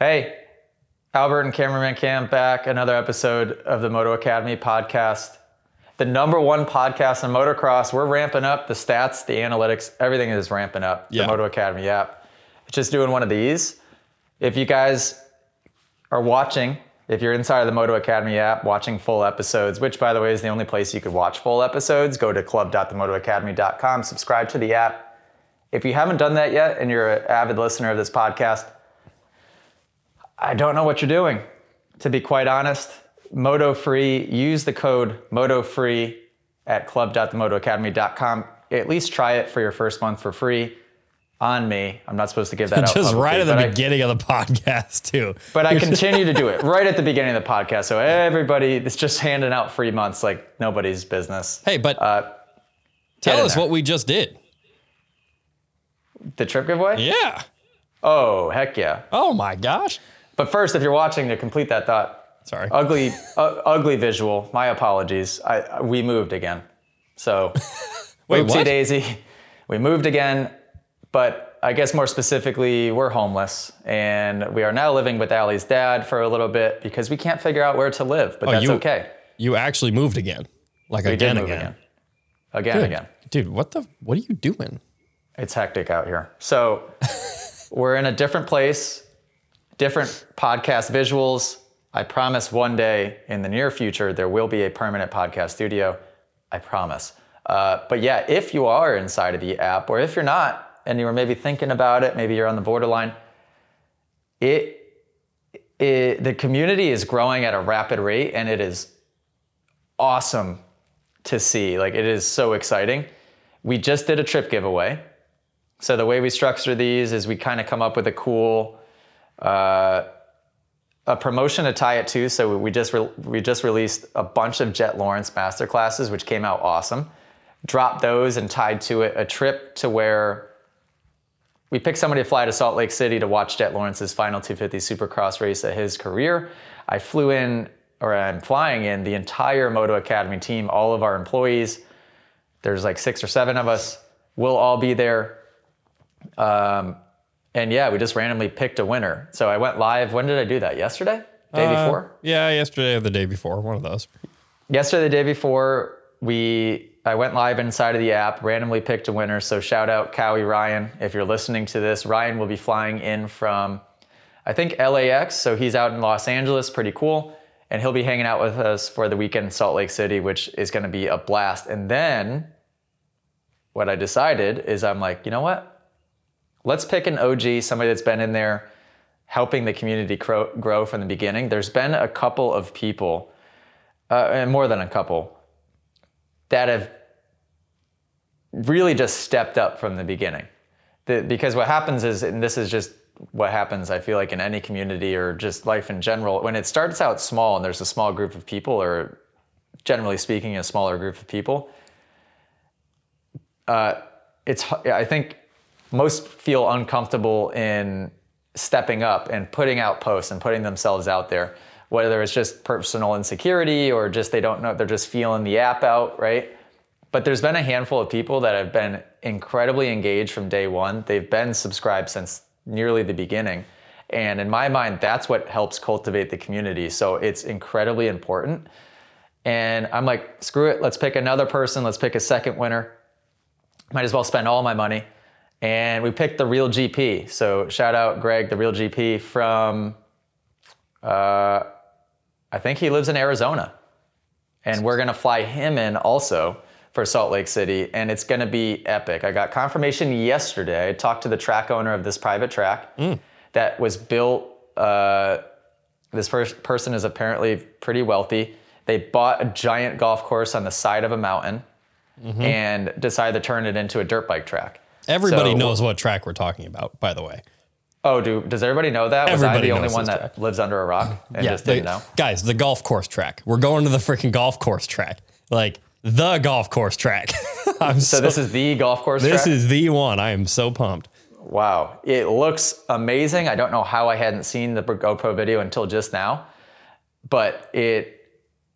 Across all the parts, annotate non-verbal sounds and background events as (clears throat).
Hey, Albert and Cameraman Cam back. Another episode of the Moto Academy podcast. The number one podcast on motocross. We're ramping up the stats, the analytics, everything is ramping up. Yeah. The Moto Academy app. It's Just doing one of these. If you guys are watching, if you're inside of the Moto Academy app watching full episodes, which by the way is the only place you could watch full episodes, go to club.themotoacademy.com, subscribe to the app. If you haven't done that yet and you're an avid listener of this podcast, I don't know what you're doing. To be quite honest, Moto Free, use the code Moto Free at club.themotoacademy.com. At least try it for your first month for free on me. I'm not supposed to give that (laughs) out. Just publicly, right at the but I- beginning of the podcast, too. but I continue to do it (laughs) right at the beginning of the podcast. So everybody, is just handing out free months like nobody's business. Hey, but Uh, tell us there. what we just did. The trip giveaway? Yeah. Oh, heck yeah. Oh my gosh. But first, if you're watching to complete that thought, Sorry. ugly, uh, ugly visual. My apologies. I we moved again. So (laughs) Wait, oopsie what? daisy, we moved again. But I guess more specifically, we're homeless, and we are now living with Allie's dad for a little bit because we can't figure out where to live. But that's Oh, you- okay. You actually moved again. Like We again, again. again, again, again. Dude, what the what are you doing? It's hectic out here. So (laughs) we're in a different place, different podcast visuals. I promise one day in the near future there will be a permanent podcast studio. I promise. Uh, but yeah, if you are inside of the app, or if you're not, and you were maybe thinking about it, maybe you're on the borderline, it, it the community is growing at a rapid rate, and it is awesome to see. Like it is so exciting. We just did a trip giveaway. So the way we structure these is we kind of come up with a cool uh, a promotion to tie it to. So we just re- we just released a bunch of Jett Lawrence masterclasses, which came out awesome. Dropped those and tied to it a trip to where we picked somebody to fly to Salt Lake City to watch Jett Lawrence's final 250 Supercross race of his career. I flew in, or I'm flying in, the entire Moto Academy team, all of our employees. There's like six or seven of us. We'll all be there. Um, and yeah, we just randomly picked a winner. So I went live. When did I do that? Yesterday? Day Uh, before? Yeah, yesterday or the day before, one of those. Yesterday, the day before, we I went live inside of the app, randomly picked a winner. So shout out Cowie Ryan. If you're listening to this, Ryan will be flying in from I think LAX. So he's out in Los Angeles, pretty cool. And he'll be hanging out with us for the weekend in Salt Lake City, which is gonna be a blast. And then what I decided is I'm like, you know what? Let's pick an OG, somebody that's been in there helping the community grow, grow from the beginning. There's been a couple of people, uh, and more than a couple, that have really just stepped up from the beginning. The, because what happens is, and this is just what happens, I feel like, in any community or just life in general, when it starts out small and there's a small group of people, or generally speaking, a smaller group of people, uh, it's I think most feel uncomfortable in stepping up and putting out posts and putting themselves out there, whether it's just personal insecurity or just they don't know they're just feeling the app out, right? But there's been a handful of people that have been incredibly engaged from day one. They've been subscribed since nearly the beginning. And in my mind, that's what helps cultivate the community. So it's incredibly important. And I'm like, screw it, let's pick another person, let's pick a second winner might as well spend all my money. And we picked the Real GP. So shout out Greg, the Real GP from, uh, I think he lives in Arizona. And we're gonna fly him in also for Salt Lake City, and it's gonna be epic. I got confirmation yesterday. I talked to the track owner of this private track that was built. Uh, this pers- person is apparently pretty wealthy. They bought a giant golf course on the side of a mountain and decided to turn it into a dirt bike track. Everybody So- knows what track we're talking about, by the way. Oh, do does everybody know that? Was I Everybody the only one that lives under a rock and just the- didn't know? guys, the golf course track. We're going to the freaking golf course track. Like the golf course track. (laughs) I'm So this is the golf course this track? is the one. I am so pumped. Wow, it looks amazing. I don't know how I hadn't seen the GoPro video until just now, but it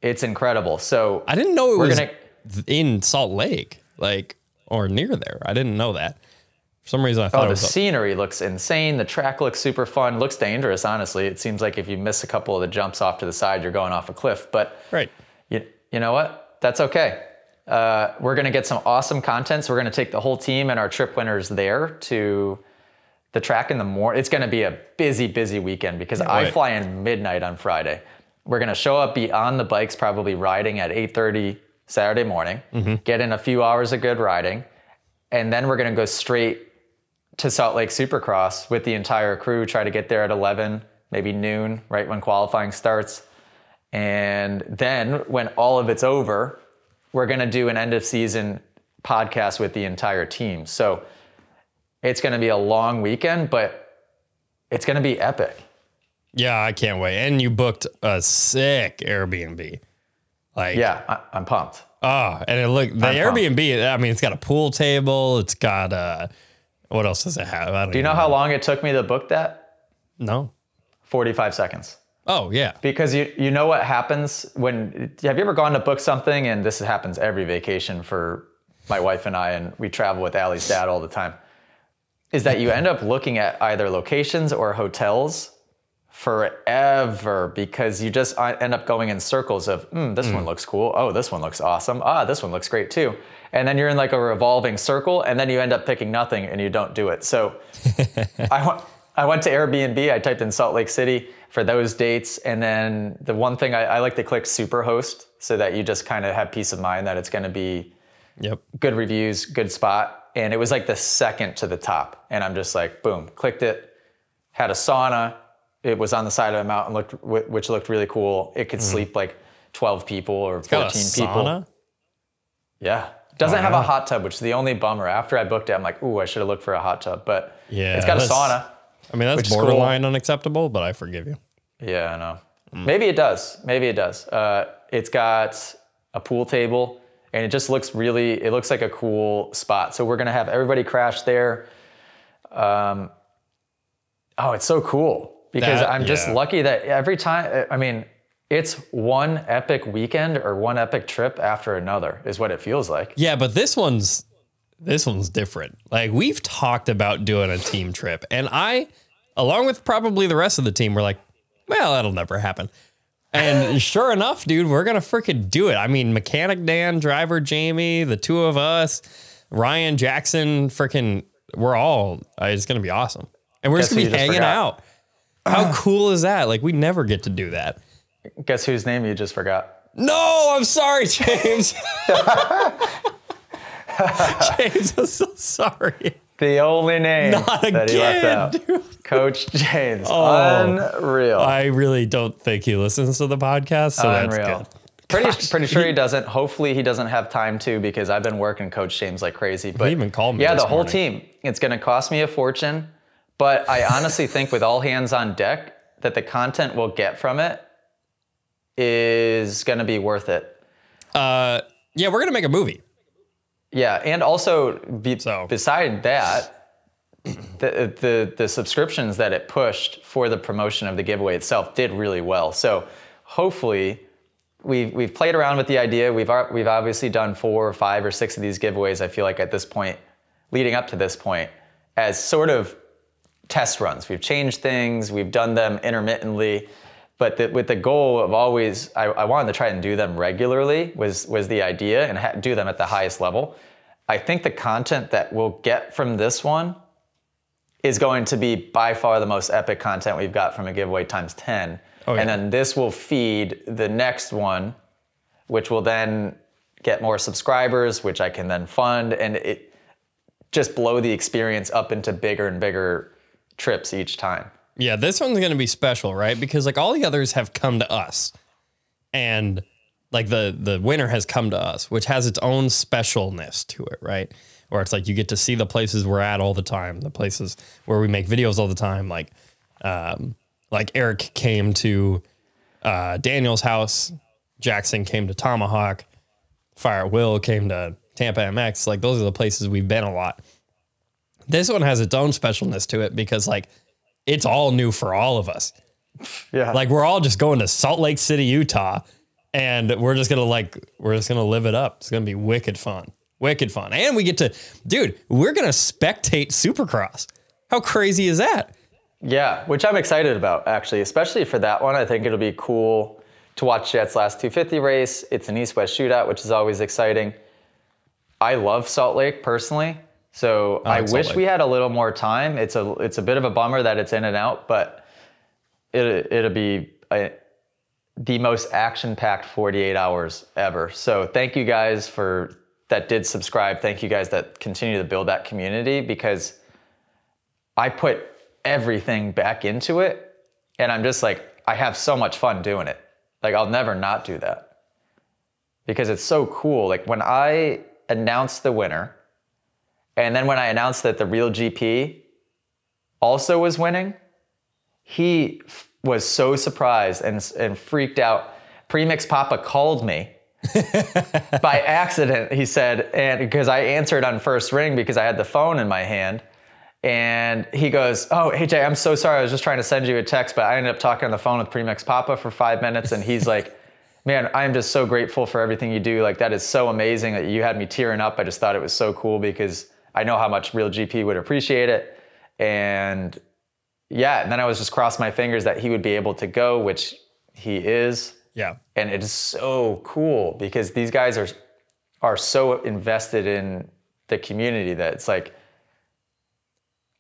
it's incredible. So I didn't know it We're was gonna- in Salt Lake, like or near there. I didn't know that. For some reason, I thought Oh, it the scenery looks insane. The track looks super fun. Looks dangerous, honestly. It seems like if you miss a couple of the jumps off to the side, you're going off a cliff. But right. you, you know what? That's okay. Uh, we're going to get some awesome content. So we're going to take the whole team and our trip winners there to the track in the morning. It's going to be a busy, busy weekend because I fly in midnight on Friday. We're going to show up, be on the bikes, probably riding at 8:30 Saturday morning. Mm-hmm. Get in a few hours of good riding, and then we're going to go straight to Salt Lake Supercross with the entire crew. Try to get there at 11, maybe noon, right when qualifying starts. And then when all of it's over, we're going to do an end of season podcast with the entire team. So it's going to be a long weekend, but it's going to be epic. Yeah, I can't wait. And you booked a sick Airbnb. Like, Yeah, I, I'm pumped. Oh, and it look the I'm pumped. Airbnb. I mean, it's got a pool table. It's got a what else does it have? I don't Do you know how long it took me to book that? No. 45 seconds. Oh yeah. Because you you know what happens when have you ever gone to book something and this happens every vacation for my wife and I and we travel with Ali's dad all the time is that you end up looking at either locations or hotels forever because you just uh, end up going in circles of hmm, this one looks cool oh this one looks awesome ah this one looks great too and then you're in like a revolving circle and then you end up picking nothing and you don't do it so (laughs) I went, I went to Airbnb. I typed in Salt Lake City for those dates. And then the one thing I, I like to click Superhost so that you just kind of have peace of mind that it's going to be Yep. good reviews, good spot. And it was like the second to the top. And I'm just like, boom, clicked it, had a sauna. It was on the side of a mountain, looked, which looked really cool. It could sleep like 12 people or 14. Got a people. sauna. Yeah. Doesn't have a hot tub, which is the only bummer. After I booked it, I'm like, ooh, I should have looked for a hot tub. But Yeah, it's got a sauna. I mean, that's is cool. borderline unacceptable, but I forgive you. Yeah, I know. Mm. Maybe it does. Maybe it does. Uh, it's got a pool table, and it just looks really. It looks like a cool spot. So we're gonna have everybody crash there. Um, oh, it's so cool because That- I'm just yeah. lucky that every time. I mean, it's one epic weekend or one epic trip after another is what it feels like. Yeah, but this one's this one's different. Like we've talked about doing a team trip, and I, along with probably the rest of the team, were like, "Well, that'll never happen." And (laughs) sure enough, dude, we're gonna freaking do it. I mean, mechanic Dan, driver Jamie, the two of us, Ryan Jackson, freaking, we're all. Uh, it's gonna be awesome, and we're just gonna be hanging out. How ah. cool is that? Like we never get to do that. Guess whose name you just forgot? No, I'm sorry, James. (laughs) James, I'm so sorry. The only name Not that he left again, out. dude. Coach James. Oh. Unreal. I really don't think he listens to the podcast, so that's Unreal. good. Pretty, pretty sure he doesn't. Hopefully, he doesn't have time to because I've been working Coach James like crazy. But even called me Yeah, this the whole morning. team. It's going to cost me a fortune, but I honestly think with all hands on deck, that the content we'll get from it is going to be worth it. Uh, yeah, we're gonna make a movie. Yeah, and also be, So- beside that, the, the the subscriptions that it pushed for the promotion of the giveaway itself did really well. So hopefully, we've we've played around with the idea. We've we've obviously done four or five or six of these giveaways. I feel like at this point, leading up to this point, as sort of test runs. We've changed things. We've done them intermittently. But the, with the goal of always, I, I wanted to try and do them regularly was was the idea, and ha- do them at the highest level. I think the content that we'll get from this one is going to be by far the most epic content we've got from a giveaway times 10. Oh, yeah. And then this will feed the next one, which will then get more subscribers, which I can then fund, and it just blow the experience up into bigger and bigger trips each time. Yeah, this one's gonna be special, right? Because like all the others have come to us, and like the the winner has come to us, which has its own specialness to it, right? Where it's like you get to see the places we're at all the time, the places where we make videos all the time. Like, um, like Eric came to uh, Daniel's house, Jackson came to Tomahawk, Fire Will came to Tampa MX. Like those are the places we've been a lot. This one has its own specialness to it because like it's all new for all of us. Yeah. Like we're all just going to Salt Lake City, Utah, and we're just gonna like we're just gonna live it up. It's gonna be wicked fun. Wicked fun. And we get to, dude, we're to spectate Supercross. How crazy is that? Yeah, which I'm excited about actually, especially for that one. I think it'll be cool to watch Jett's last 250 race. It's an East West shootout, which is always exciting. I love Salt Lake personally, so oh, I, wish we had a little more time. It's a it's a bit of a bummer that it's in and out, but it it'll be a, the most action packed 48 hours ever. So thank you guys for that did subscribe. Thank you guys that continue to build that community because I put everything back into it and I'm just like I have so much fun doing it. Like I'll never not do that. Because it's so cool. Like when I announced the winner and then when I announced that the real GP also was winning, he f- was so surprised and, and freaked out. Premix Papa called me (laughs) by accident, he said, and because I answered on first ring because I had the phone in my hand. And he goes, Oh, hey Jay, I'm so sorry. I was just trying to send you a text, but I ended up talking on the phone with Premix Papa for five minutes. And he's like, (laughs) Man, I'm just so grateful for everything you do. Like, that is so amazing that you had me tearing up. I just thought it was so cool because I know how much Real GP would appreciate it. And yeah, and then I was just crossing my fingers that he would be able to go, which he is Yeah. and it is so cool because these guys are are so invested in the community that it's like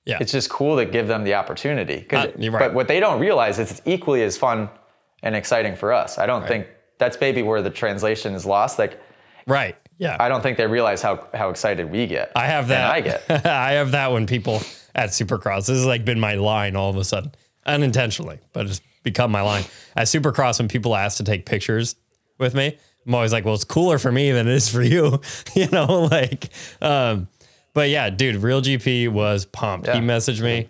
Yeah. it's just cool to give them the opportunity. Uh, right. but what they don't realize is it's equally as fun and exciting for us i don't think that's maybe where the translation is lost like Right. Yeah. i don't think they realize how how excited we get I have that. i get (laughs) I have that when people at Supercross. This has like been my line all of a sudden, unintentionally, but it's become my line at Supercross. When people ask to take pictures with me, I'm always like, "Well, it's cooler for me than it is for you," (laughs) you know. (laughs) Like, um, but yeah, dude, Real GP was pumped. He messaged me,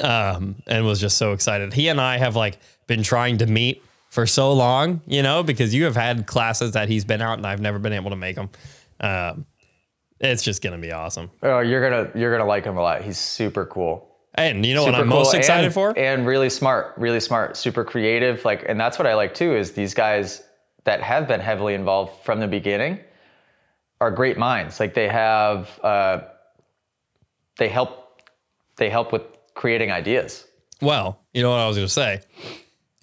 um, and was just so excited. He and I have like been trying to meet for so long, you know, because you have had classes that he's been out and I've never been able to make them. Um, it's just gonna be awesome. oh you're gonna you're gonna like him a lot he's super cool And you know what I'm most excited and, for? and really smart really smart super creative like and that's what i like too is these guys that have been heavily involved from the beginning are great minds like they have uh, they help they help with creating ideas Well, you know what I was going to say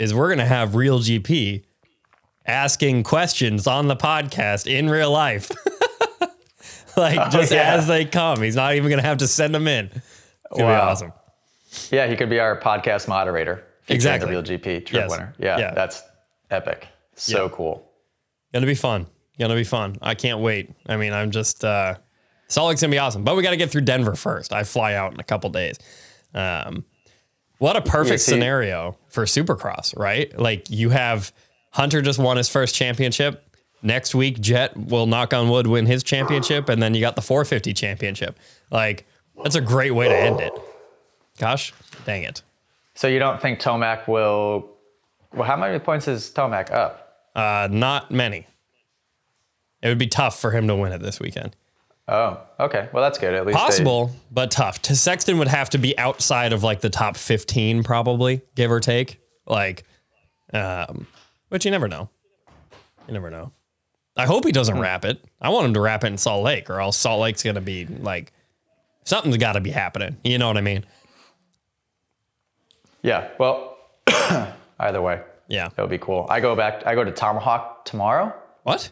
is we're going to have real GP asking questions on the podcast in real life. (laughs) like just Oh, yeah. as they come. He's not even going to have to send them in. It's going to be Wow. awesome. yeah he could be our podcast moderator Exactly. the real gp trip Yes. winner yeah, Yeah. that's epic so Yeah. cool Going to be fun. Going to be fun. I can't wait. I mean, I'm just uh Salt Lake's going to be awesome. But we got to get through Denver first. I fly out in a couple days. Um what a perfect see- scenario for Supercross, right? Like you have Hunter just won his first championship. Next week, Jett will knock on wood win his championship, and then you got the 450 championship. Like that's a great way to end it. Gosh, dang it. so you don't think tomac will well how many points is tomac up Uh, not many. It would be tough for him to win it this weekend. Oh okay well that's good at least they- Possible, but tough. To Sexton would have to be outside of like the top 15, probably, give or take. Like, um, but you never know. You never know. I hope he doesn't wrap it. I want him to wrap it in Salt Lake, or else Salt Lake's gonna be like something's got to be happening. You know what I mean? Yeah. Well, (coughs) either way, Yeah. it would be cool. I go back. I go to Tomahawk tomorrow. What?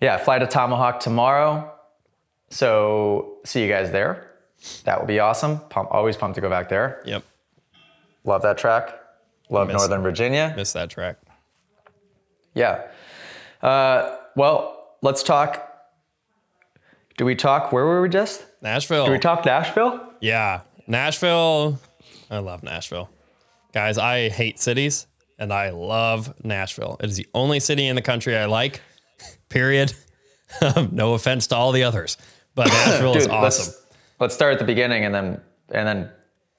Yeah, fly to Tomahawk tomorrow. So see you guys there. That will be awesome. Pump, always pumped to go back there. Yep. Love that track. Love Miss Northern Virginia. Miss that track. Yeah. Uh, well, let's talk. Do we talk? Where were we just? Nashville. Do we talk Nashville? Yeah, Nashville. I love Nashville. Guys, I hate cities and I love Nashville. It is the only city in the country I like, (laughs) period. (laughs) no offense to all the others, but Nashville (laughs) is Dude, awesome. Let's, let's start at the beginning and then and then,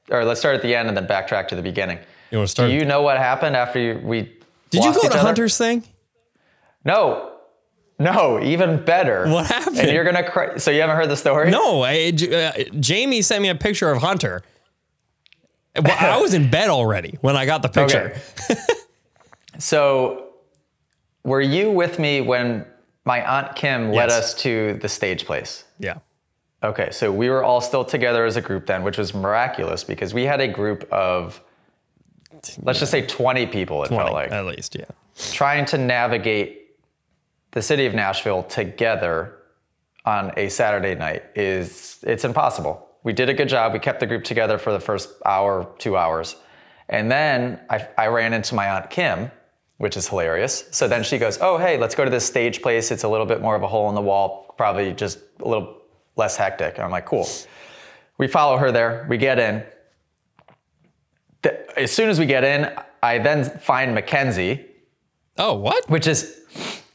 or let's start at the end and then backtrack to the beginning. You want to start? Do you know what happened after you, we? Did you go each to other? Hunter's thing? No, no, even better. What happened? And you're gonna cry. So you haven't heard the story? No, I, uh, Jamie sent me a picture of Hunter. Well, I was in bed already when I got the (laughs) picture. Okay. (laughs) so, were you with me when my aunt Kim led Yes. us to the stage place. Yeah. Okay, so we were all still together as a group then, which was miraculous because we had a group of, let's just say 20 people, it 20, felt like, at least, yeah. trying to navigate the city of Nashville together on a Saturday night is, it's impossible. We did a good job. We kept the group together for the first hour, two hours. And then I, I ran into my Aunt Kim, which is hilarious. So then she goes, Oh, hey, let's go to this stage place. It's a little bit more of a hole in the wall, probably just a little less hectic. And I'm like, Cool. We follow her there. We get in. The- As soon as we get in, I then find Mackenzie, Oh, what? which is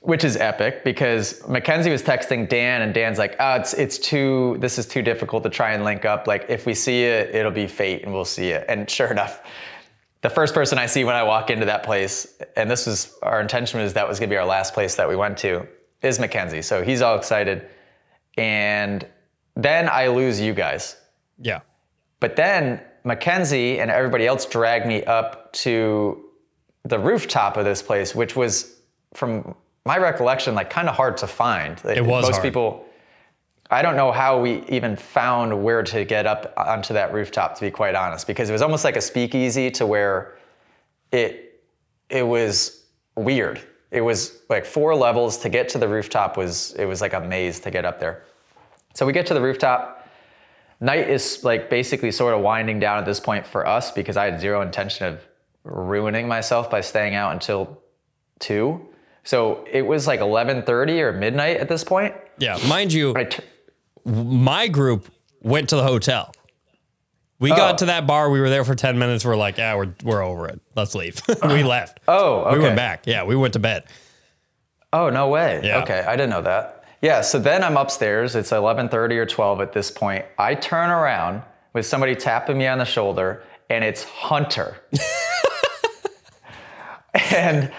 which is epic because Mackenzie was texting Dan and Dan's like, oh, it's it's too this is too difficult to try and link up. Like if we see it, it'll be fate and we'll see it. And sure enough, the first person I see when I walk into that place, and this was our intention was that was gonna be our last place that we went to, is Mackenzie. So he's all excited. And then I lose you guys. Yeah. But then Mackenzie and everybody else dragged me up to the rooftop of this place, which was, from my recollection, like kind of hard to find. It was Most hard. people, I don't know how we even found where to get up onto that rooftop, to be quite honest, because it was almost like a speakeasy to where it it was weird. It was like four levels to get to the rooftop was it was like a maze to get up there. So we get to the rooftop night is like basically sort of winding down at this point for us because I had zero intention of ruining myself by staying out until two. So it was like 11:30 or midnight at this point. Yeah. Mind you, I t- my group went to the hotel. We Oh. got to that bar. We were there for 10 minutes. We're like, yeah, we're, we're over it. Let's leave. (laughs) we uh-huh. left. oh, okay. We went back. Yeah. We went to bed. Oh, no way. Yeah. Okay, I didn't know that. Yeah, so then I'm upstairs. It's 11:30 or 12 at this point. I turn around with somebody tapping me on the shoulder and it's Hunter. (laughs) and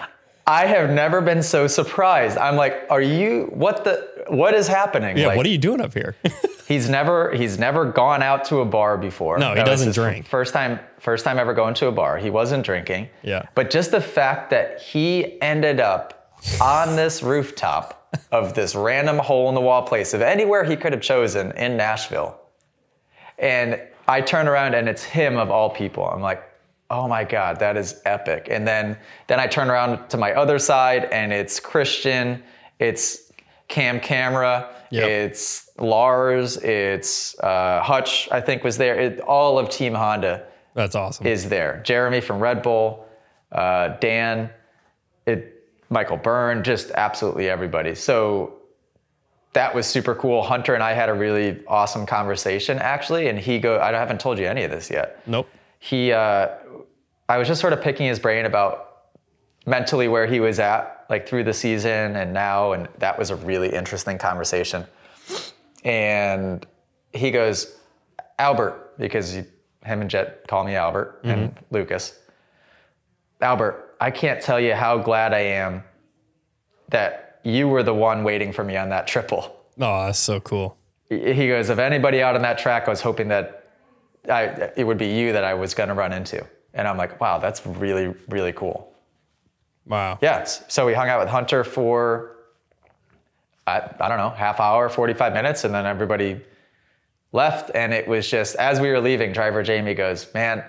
I have never been so surprised. I'm like, "Are you what the what is happening?" Yeah. Like, what are you doing up here? (laughs) He's never he's never gone out to a bar before. No, he That doesn't drink. First time first time ever going to a bar. He wasn't drinking. Yeah. But just the fact that he ended up on this rooftop of this random hole in the wall place of anywhere he could have chosen in Nashville. And I turn around and it's him of all people. I'm like, oh my God, that is epic. And then then I turn around to my other side and it's Christian, it's Cam Camera, Yep. it's Lars, it's uh, Hutch, I think was there. It, all of Team Honda That's awesome. is there. Jeremy from Red Bull, uh, Dan, it, Michael Byrne, just absolutely everybody. So that was super cool. Hunter and I had a really awesome conversation actually, and he go. I haven't told you any of this yet. nope. He, uh, I was just sort of picking his brain about mentally where he was at, like through the season and now, and that was a really interesting conversation. And he goes, Albert, because he, him and Jett call me Albert and mm-hmm. Lucas. Albert, I can't tell you how glad I am that you were the one waiting for me on that triple. Oh, that's so cool. He goes, if anybody out on that track, I was hoping that I, it would be you that I was going to run into. And I'm like, wow, that's really, really cool. Wow. Yes. So we hung out with Hunter for, I, I don't know, half hour, 45 minutes, and then everybody left. And it was just, as we were leaving, driver Jamie goes, man,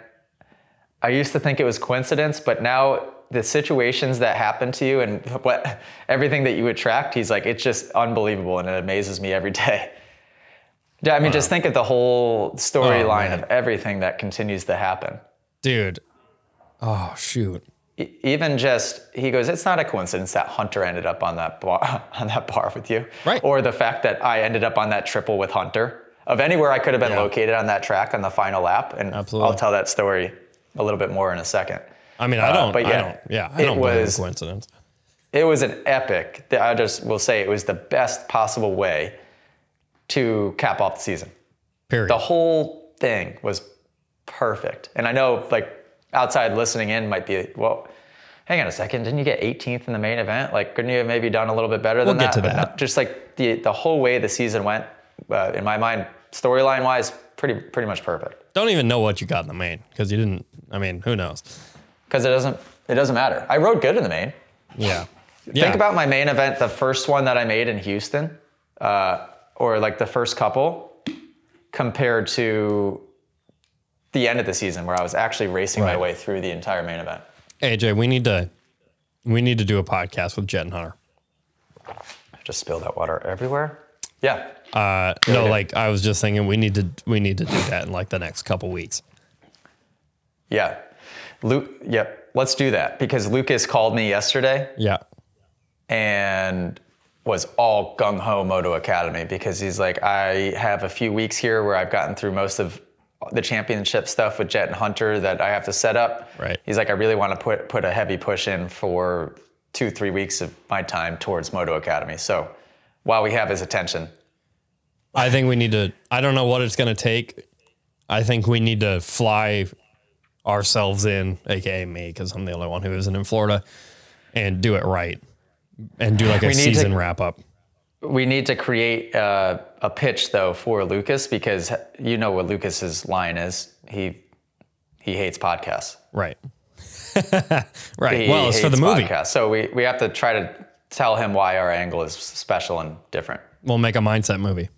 I used to think it was coincidence, but now the situations that happen to you and (laughs) what everything that you attract, he's like, it's just unbelievable and it amazes me every day. Yeah, I mean, just think of the whole oh, storyline man. of everything that continues to happen. Dude. Oh, shoot. E- even just he goes it's not a coincidence that hunter ended up on that bar (laughs) on that bar with you Right. or the fact that i ended up on that triple with hunter of anywhere i could have been Yeah. located on that track on the final lap and Absolutely. i'll tell that story a little bit more in a second I mean, I Uh, don't, but I yeah, don't, yeah, I it don't believe in was- coincidence. it was an epic i just will say it was the best possible way to cap off the season Period. the whole thing was perfect. And I know like outside listening in might be, well, hang on a second, didn't you get 18th in the main event? Like, couldn't you have maybe done a little bit better than We'll get that? to But that. just like the the whole way the season went, uh, in my mind, storyline wise, pretty pretty much perfect. don't even know what you got in the main because you didn't. I mean, who knows? Because it doesn't it doesn't matter. I rode good in the main. Yeah. Yeah. Think about my main event, the first one that I made in Houston, uh, or like the first couple, compared to the end of the season where I was actually racing my way through the entire main event. AJ, we need to we need to do a podcast with Jett and Hunter. Just spill that water everywhere. Yeah. Uh, no, like I was just thinking we need to we need to do that in like the next couple weeks. Yeah. Luke, yep. Let's do that because Lucas called me yesterday Yeah. and was all gung ho Moto Academy because he's like, I have a few weeks here where I've gotten through most of the championship stuff with Jett and Hunter that I have to set up. Right. He's like, I really want to put put a heavy push in for two, three weeks of my time towards Moto Academy. So while we have his attention, I think we need to I don't know what it's gonna take. I think we need to fly ourselves in, aka me, because I'm the only one who isn't in Florida, and do it right. And do like a need to- season wrap up. We need to create uh, a pitch though for Lucas because you know what Lucas's line is. He he hates podcasts. Right. (laughs) right. He well, it's for the movie. podcasts. So we, we have to try to tell him why our angle is special and different. We'll make a mindset movie.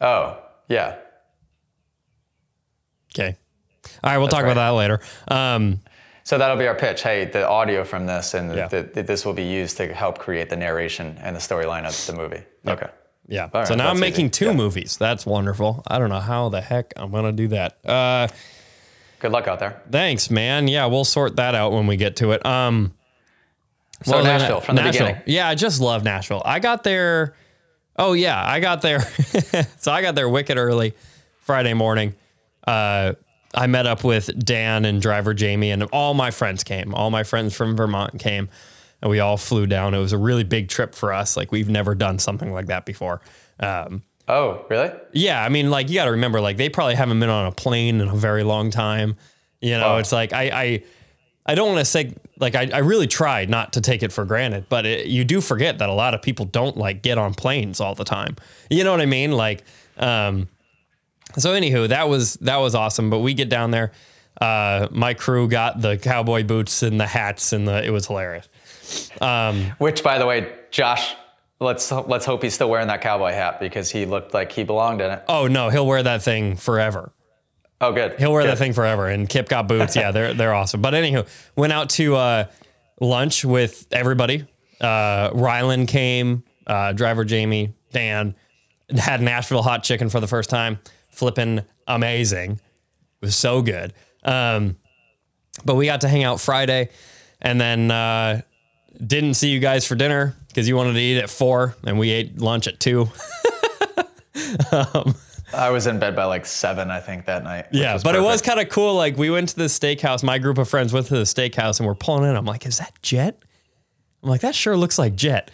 Oh, yeah. Okay. All right, we'll talk about that later. Um, So that'll be our pitch. Hey, the audio from this and Yeah. the, the, this will be used to help create the narration and the storyline of the movie. Okay. yeah. All so now I'm making easy. two Yeah. movies. That's wonderful. I don't know how the heck I'm gonna do that. Uh, Good luck out there. thanks, man. Yeah, we'll sort that out when we get to it. Um, So well, Nashville from the Nashville. beginning. Yeah, I just love Nashville. I got there. Oh yeah, I got there. (laughs) so I got there wicked early Friday morning. Uh, I met up with Dan and driver Jamie, and all my friends came. All my friends from Vermont came, and we all flew down. It was a really big trip for us. Like we've never done something like that before. Um, Oh, really? yeah, I mean, like you got to remember, like they probably haven't been on a plane in a very long time. You know, Wow. it's like I, I, I don't want to say like I, I really tried not to take it for granted, but it, you do forget that a lot of people don't like get on planes all the time. You know what I mean? Like, um, so anywho, that was that was awesome. But we get down there. Uh, my crew got the cowboy boots and the hats, and the it was hilarious. Which, by the way, Josh, let's let's hope he's still wearing that cowboy hat because he looked like he belonged in it. Oh no, he'll wear that thing forever. Oh, good. He'll wear Good. that thing forever. And Kip got boots. Yeah, they're they're awesome. But anywho, went out to uh, lunch with everybody. Uh, Rylan came, uh, driver Jamie, Dan, had Nashville hot chicken for the first time. Flipping amazing. It was so good. Um, but we got to hang out Friday and then uh, didn't see you guys for dinner because you wanted to eat at four and we ate lunch at two. (laughs) I was in bed by like seven, I think, that night. Yeah, but it was kind of cool. Like we went to the steakhouse. My group of friends went to the steakhouse and we're pulling in. I'm like, is that Jett? I'm like, that sure looks like Jett.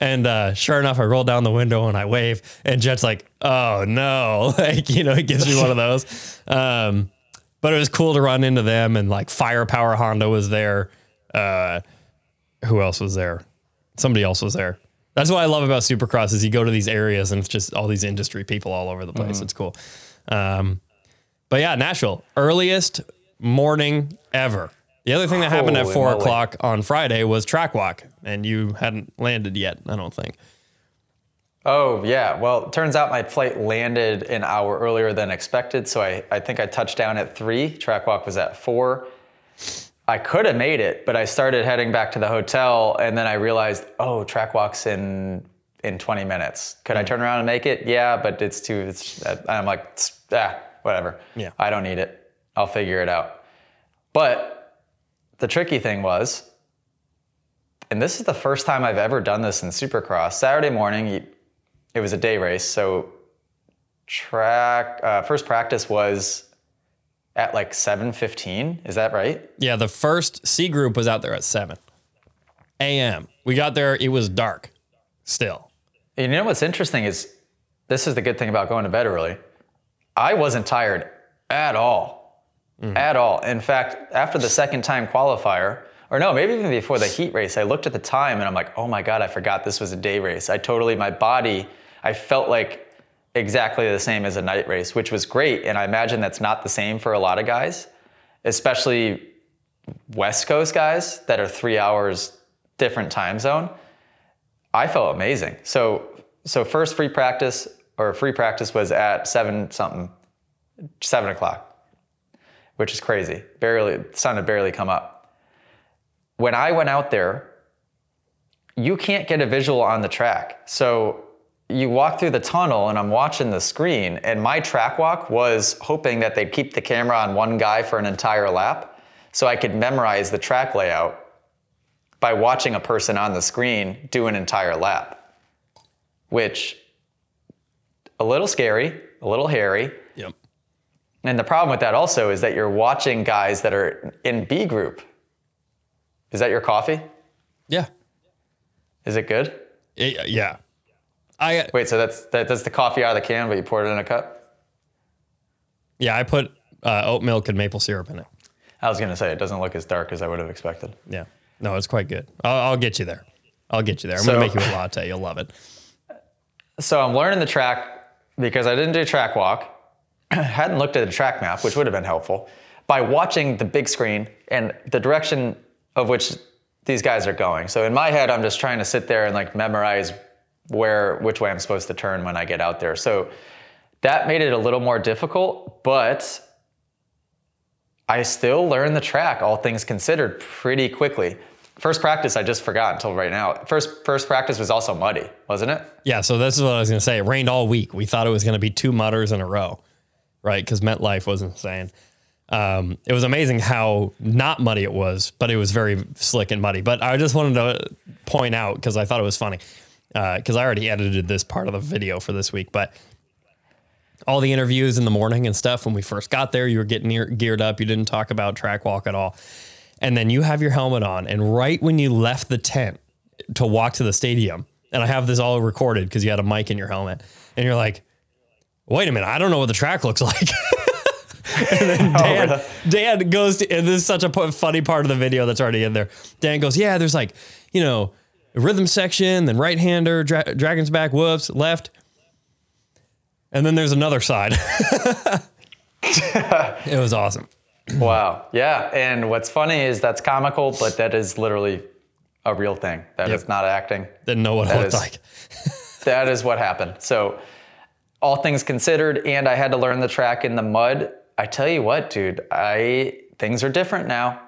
And uh, sure enough, I roll down the window and I wave, and Jett's like, "Oh no!" (laughs) Like you know, he gives me one of (laughs) those. Um, but it was cool to run into them, and like Firepower Honda was there. Uh, who else was there? Somebody else was there. That's what I love about Supercross is you go to these areas and it's just all these industry people all over the place. It's cool. Um, but yeah, Nashville, earliest morning ever. The other thing that happened at four moly. o'clock on Friday was track walk, and you hadn't landed yet, I don't think. Oh, yeah. Well, it turns out my flight landed an hour earlier than expected. So I, I think I touched down at three. Track walk was at four. I could have made it, but I started heading back to the hotel and then I realized, oh, track walk's in in 20 minutes. Could Hmm. I turn around and make it? Yeah, but it's too, it's, I'm like, ah, whatever. Yeah. I don't need it. I'll figure it out. But the tricky thing was, and this is the first time I've ever done this in Supercross. Saturday morning, it was a day race, so track uh, first practice was at like 7:15. Is that right? Yeah, the first C group was out there at 7 a.m. We got there, it was dark still. You know what's interesting is this is the good thing about going to bed early. I wasn't tired at all. At all. In fact, after the second time qualifier, or no, maybe even before the heat race, I looked at the time and I'm like, oh my God, I forgot this was a day race. I totally, my body, I felt like exactly the same as a night race, which was great. And I imagine that's not the same for a lot of guys, especially West Coast guys that are three hours different time zone, I felt amazing. So so first free practice or free practice was at seven something, seven o'clock, which is crazy. Barely sun had barely come up. When I went out there, you can't get a visual on the track. So you walk through the tunnel and I'm watching the screen and my track walk was hoping that they'd keep the camera on one guy for an entire lap so I could memorize the track layout by watching a person on the screen do an entire lap. Which a little scary, a little hairy. Yep. And the problem with that also is that you're watching guys that are in B group. Is that your coffee? Yeah. Is it good? It- yeah. I Wait, so that's that, that's the coffee out of the can, but you poured it in a cup? yeah, I put uh, oat milk and maple syrup in it. I was gonna say it doesn't look as dark as I would have expected. Yeah. No, it's quite good. I'll, I'll get you there. I'll get you there. I'm So- gonna make you a latte. You'll love it. So I'm learning the track because I didn't do track walk, (clears throat) hadn't looked at the track map, which would have been helpful, by watching the big screen and the direction of which these guys are going. So in my head, I'm just trying to sit there and like memorize where which way I'm supposed to turn when I get out there. So that made it a little more difficult, but I still learned the track, all things considered, pretty quickly. First practice, I just forgot until right now. First, first practice was also muddy, wasn't it? Yeah. So this is what I was gonna say. It rained all week. We thought it was gonna be two mutters in a row, right? Because MetLife was insane. Um, it was amazing how not muddy it was, but it was very slick and muddy. But I just wanted to point out because I thought it was funny because I already edited this part of the video for this week, but all the interviews in the morning and stuff when we first got there, you were getting near, geared up. You didn't talk about track walk at all. And then you have your helmet on, and right when you left the tent to walk to the stadium, and I have this all recorded because you had a mic in your helmet, and you're like, wait a minute, I don't know what the track looks (laughs) like. (laughs) and then (laughs) oh, Dan, really? Dan goes to, and this is such a funny part of the video that's already in there. Dan goes, yeah, there's like, you know, rhythm section, then right hander, dra- dragon's back, whoops, left. And then there's another side. (laughs) it was awesome. Wow. Yeah. And what's funny is that's comical, but that is literally a real thing. That is Yep. not acting. Didn't know what it That looked is- like. That is what happened. So, all things considered, and I had to learn the track in the mud. I tell you what, dude, I things are different now.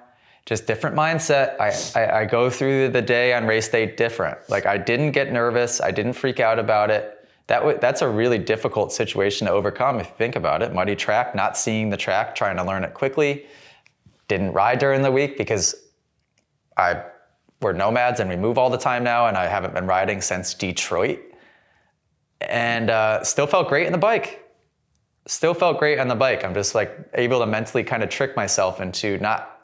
Just different mindset. I, I, I go through the day on race day different. Like I didn't get nervous. I didn't freak out about it. That w- that's a really difficult situation to overcome if you think about it. Muddy track, not seeing the track, trying to learn it quickly. Didn't ride during the week because I we're nomads and we move all the time now, and I haven't been riding since Detroit. And uh, still felt great in the bike. Still felt great on the bike. I'm just like able to mentally kind of trick myself into not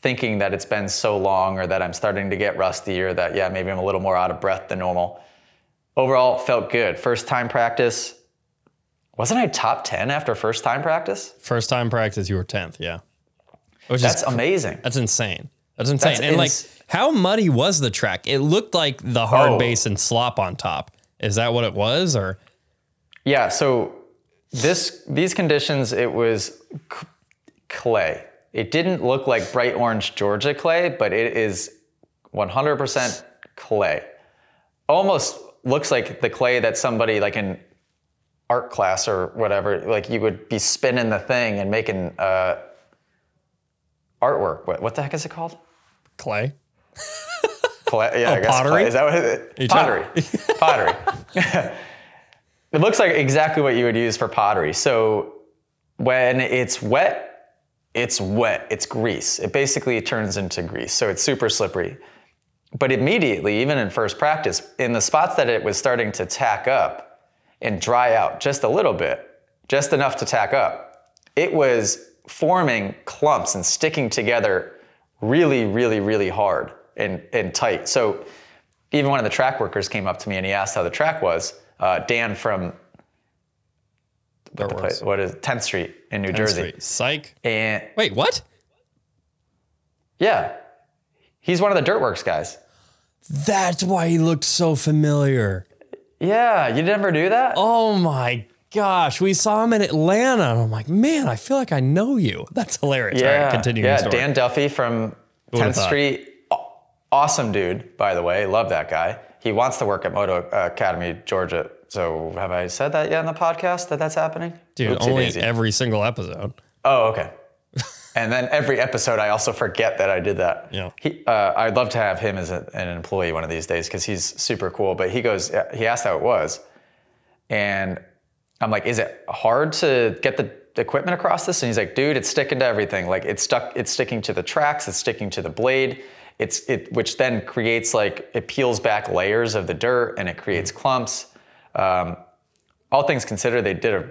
thinking that it's been so long or that I'm starting to get rusty or that, yeah, maybe I'm a little more out of breath than normal. Overall, felt good. First time practice. Wasn't I top 10 after first time practice? First time practice, you were 10th. Yeah. Which That's is, amazing. that's insane. That's insane. That's and like, how muddy was the track? It looked like the hard Oh. base and slop on top. Is that what it was? Or Yeah, so this these conditions it was c- clay. It didn't look like bright orange Georgia clay, but it is 100% clay. Almost looks like the clay that somebody like in art class or whatever, like you would be spinning the thing and making uh, artwork. What, what the heck is it called? clay? Clay, yeah, I guess Oh, pottery? clay. Is that what it is? Pottery. pottery. (laughs) (laughs) it looks like exactly what you would use for pottery. So when it's wet, it's wet. It's grease. It basically turns into grease. So it's super slippery. But immediately, even in first practice, in the spots that it was starting to tack up and dry out just a little bit, just enough to tack up, it was forming clumps and sticking together really, really, really hard and, and tight. So even one of the track workers came up to me and he asked how the track was. Uh, Dan from what, the place, what is 10th Street in New 10th Jersey. Street. Psych. And Wait, what? yeah, he's one of the Dirt Wurx guys. That's why he looked so familiar. Yeah, you never knew that? Oh my gosh, we saw him in Atlanta. And I'm like, man, I feel like I know you. That's hilarious. All Yeah, right, continuing yeah. Dan Duffy from 10th? Street, awesome dude. By the way, love that guy. He wants to work at Moto Academy, Georgia. So have I said that yet in the podcast that that's happening? Dude, Oopsie only daisy. every single episode. Oh, okay. (laughs) and then every episode, I also forget that I did that. Yeah. He, uh, I'd love to have him as a, an employee one of these days because he's super cool. But he goes, he asked how it was, and I'm like, is it hard to get the equipment across this? And he's like, dude, it's sticking to everything. Like it's stuck, it's sticking to the tracks, it's sticking to the blade. It's it, which then creates like it peels back layers of the dirt and it creates clumps. Um, all things considered, they did a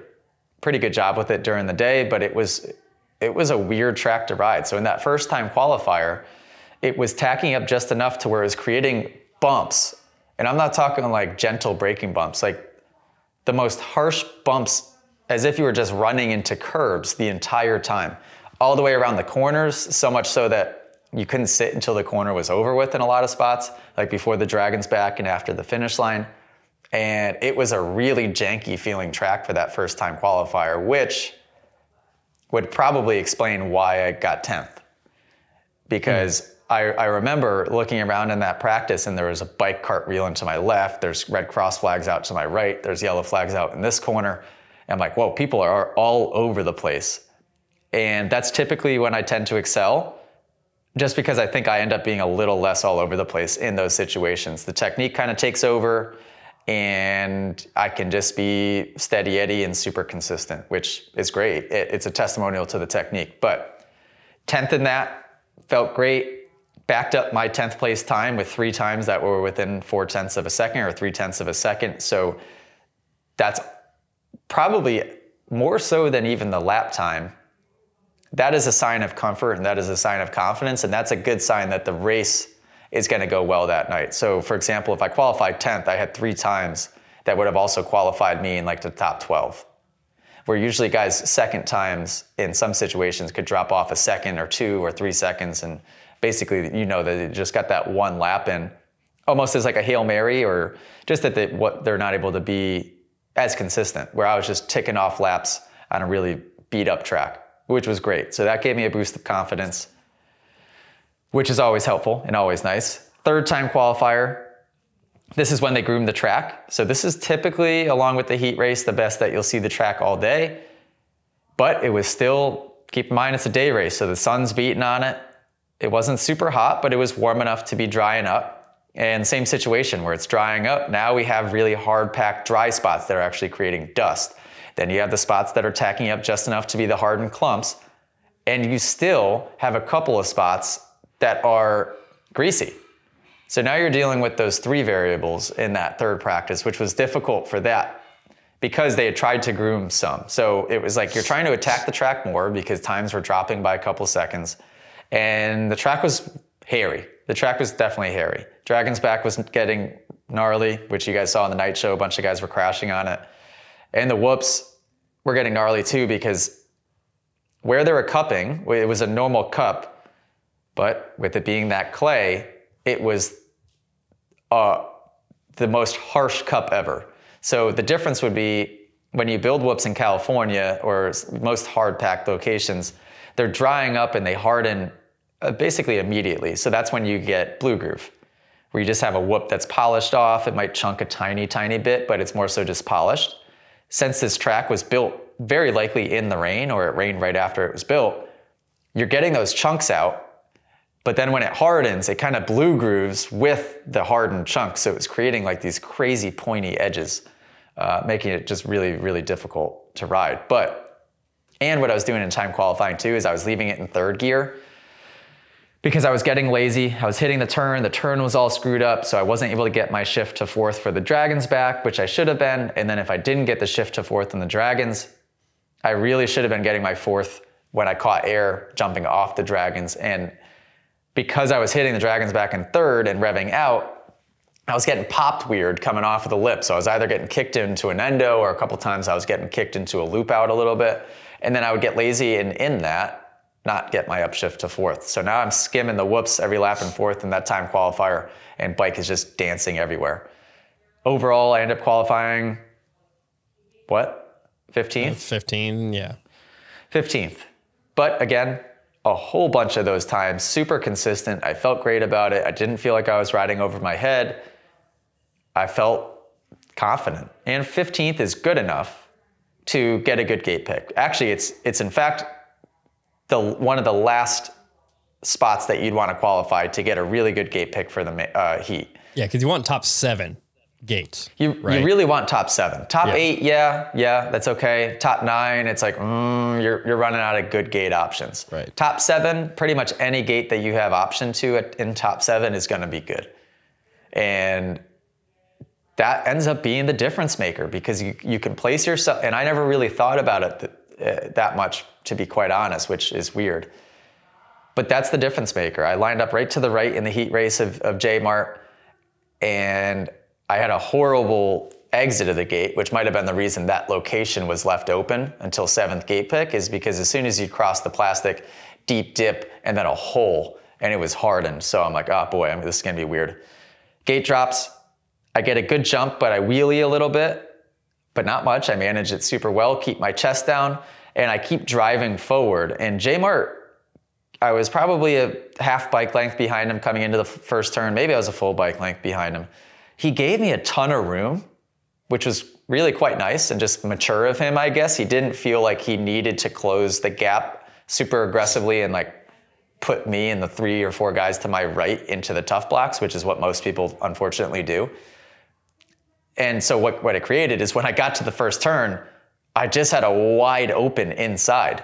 pretty good job with it during the day, but it was it was a weird track to ride. So in that first time qualifier, it was tacking up just enough to where it was creating bumps. And I'm not talking like gentle braking bumps, like the most harsh bumps as if you were just running into curbs the entire time, all the way around the corners, so much so that you couldn't sit until the corner was over with in a lot of spots, like before the Dragon's back and after the finish line. And it was a really janky feeling track for that first time qualifier, which would probably explain why I got 10th. Because I, I remember looking around in that practice and there was a bike cart reeling to my left, there's red cross flags out to my right, there's yellow flags out in this corner. And I'm like, whoa, people are all over the place. And that's typically when I tend to excel, just because I think I end up being a little less all over the place in those situations. The technique kind of takes over and I can just be steady Eddie and super consistent, which is great. It, it's a testimonial to the technique. But 10th in that felt great. Backed up my 10th place time with three times that were within four tenths of a second or three tenths of a second. So that's probably more so than even the lap time. That is a sign of comfort and that is a sign of confidence. And that's a good sign that the race is going to go well that night. So, for example, if I qualified 10th, I had three times that would have also qualified me in like the top 12. Where usually guys' second times in some situations could drop off a second or two or three seconds. And basically, you know they just got that one lap in almost as like a Hail Mary or just that they, what, they're not able to be as consistent, where I was just ticking off laps on a really beat up track, which was great. So that gave me a boost of confidence which is always helpful and always nice. Third time qualifier. This is when they groom the track. So this is typically, along with the heat race, the best that you'll see the track all day. But it was still, keep in mind, it's a day race, so the sun's beating on it. It wasn't super hot, but it was warm enough to be drying up. And same situation where it's drying up. Now we have really hard packed dry spots that are actually creating dust. Then you have the spots that are tacking up just enough to be the hardened clumps. And you still have a couple of spots that are greasy. So now you're dealing with those three variables in that third practice, which was difficult for that because they had tried to groom some. So it was like you're trying to attack the track more because times were dropping by a couple seconds. And the track was hairy. The track was definitely hairy. Dragon's Back was getting gnarly, which you guys saw in the night show. A bunch of guys were crashing on it. And the whoops were getting gnarly too because where they were cupping, it was a normal cup, but with it being that clay, it was uh, the most harsh cup ever. So the difference would be when you build whoops in California or most hard packed locations, they're drying up and they harden uh, basically immediately. So that's when you get blue groove, where you just have a whoop that's polished off. It might chunk a tiny, tiny bit, but it's more so just polished. Since this track was built very likely in the rain or it rained right after it was built, you're getting those chunks out but then when it hardens, it kind of blue grooves with the hardened chunks. So it's creating like these crazy pointy edges, uh, making it just really, really difficult to ride. But, and what I was doing in time qualifying too is I was leaving it in third gear because I was getting lazy. I was hitting the turn, the turn was all screwed up. So I wasn't able to get my shift to fourth for the Dragons back, which I should have been. And then if I didn't get the shift to fourth in the Dragons, I really should have been getting my fourth when I caught air jumping off the Dragons. And because I was hitting the Dragons back in third and revving out, I was getting popped weird coming off of the lip. So I was either getting kicked into an endo or a couple times I was getting kicked into a loop out a little bit. And then I would get lazy and in that, not get my upshift to fourth. So now I'm skimming the whoops every lap in fourth in that time qualifier and bike is just dancing everywhere. Overall, I end up qualifying, what? 15th? Uh, 15, yeah. 15th. But again, a whole bunch of those times, super consistent. I felt great about it. I didn't feel like I was riding over my head. I felt confident. And 15th is good enough to get a good gate pick. Actually, it's it's in fact the one of the last spots that you'd want to qualify to get a really good gate pick for the uh, heat. Yeah, because you want top seven gates. You, right? you really want top seven. Top Yeah. eight, yeah, yeah, that's okay. Top nine, it's like, mm, you're, you're running out of good gate options. Right. Top seven, pretty much any gate that you have option to at, in top seven is going to be good. And that ends up being the difference maker because you, you can place yourself, and I never really thought about it th- uh, that much, to be quite honest, which is weird. But that's the difference maker. I lined up right to the right in the heat race of, of J Mart, and I had a horrible exit of the gate, which might have been the reason that location was left open until seventh gate pick, is because as soon as you cross the plastic, deep dip, and then a hole, and it was hardened. So I'm like, oh boy, I'm, this is gonna be weird. Gate drops, I get a good jump, but I wheelie a little bit, but not much. I manage it super well, keep my chest down, and I keep driving forward. And J Mart I was probably a half bike length behind him coming into the first turn. Maybe I was a full bike length behind him. He gave me a ton of room, which was really quite nice and just mature of him, I guess. He didn't feel like he needed to close the gap super aggressively and like put me and the three or four guys to my right into the tough blocks, which is what most people unfortunately do. And so what, what it created is when I got to the first turn, I just had a wide open inside.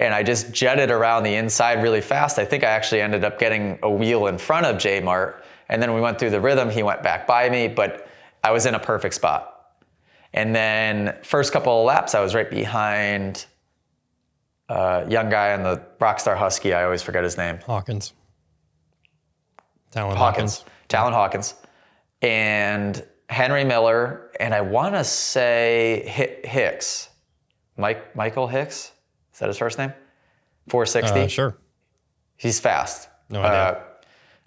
And I just jetted around the inside really fast. I think I actually ended up getting a wheel in front of J Mart. And then we went through the rhythm. He went back by me, but I was in a perfect spot. And then first couple of laps, I was right behind a young guy on the Rockstar Husky. I always forget his name. Hawkins. Talon Hawkins, Hawkins. Talon Hawkins, and Henry Miller, and I want to say Hicks, Mike Michael Hicks. Is that his first name? 460. Uh, sure. He's fast. No idea. Uh,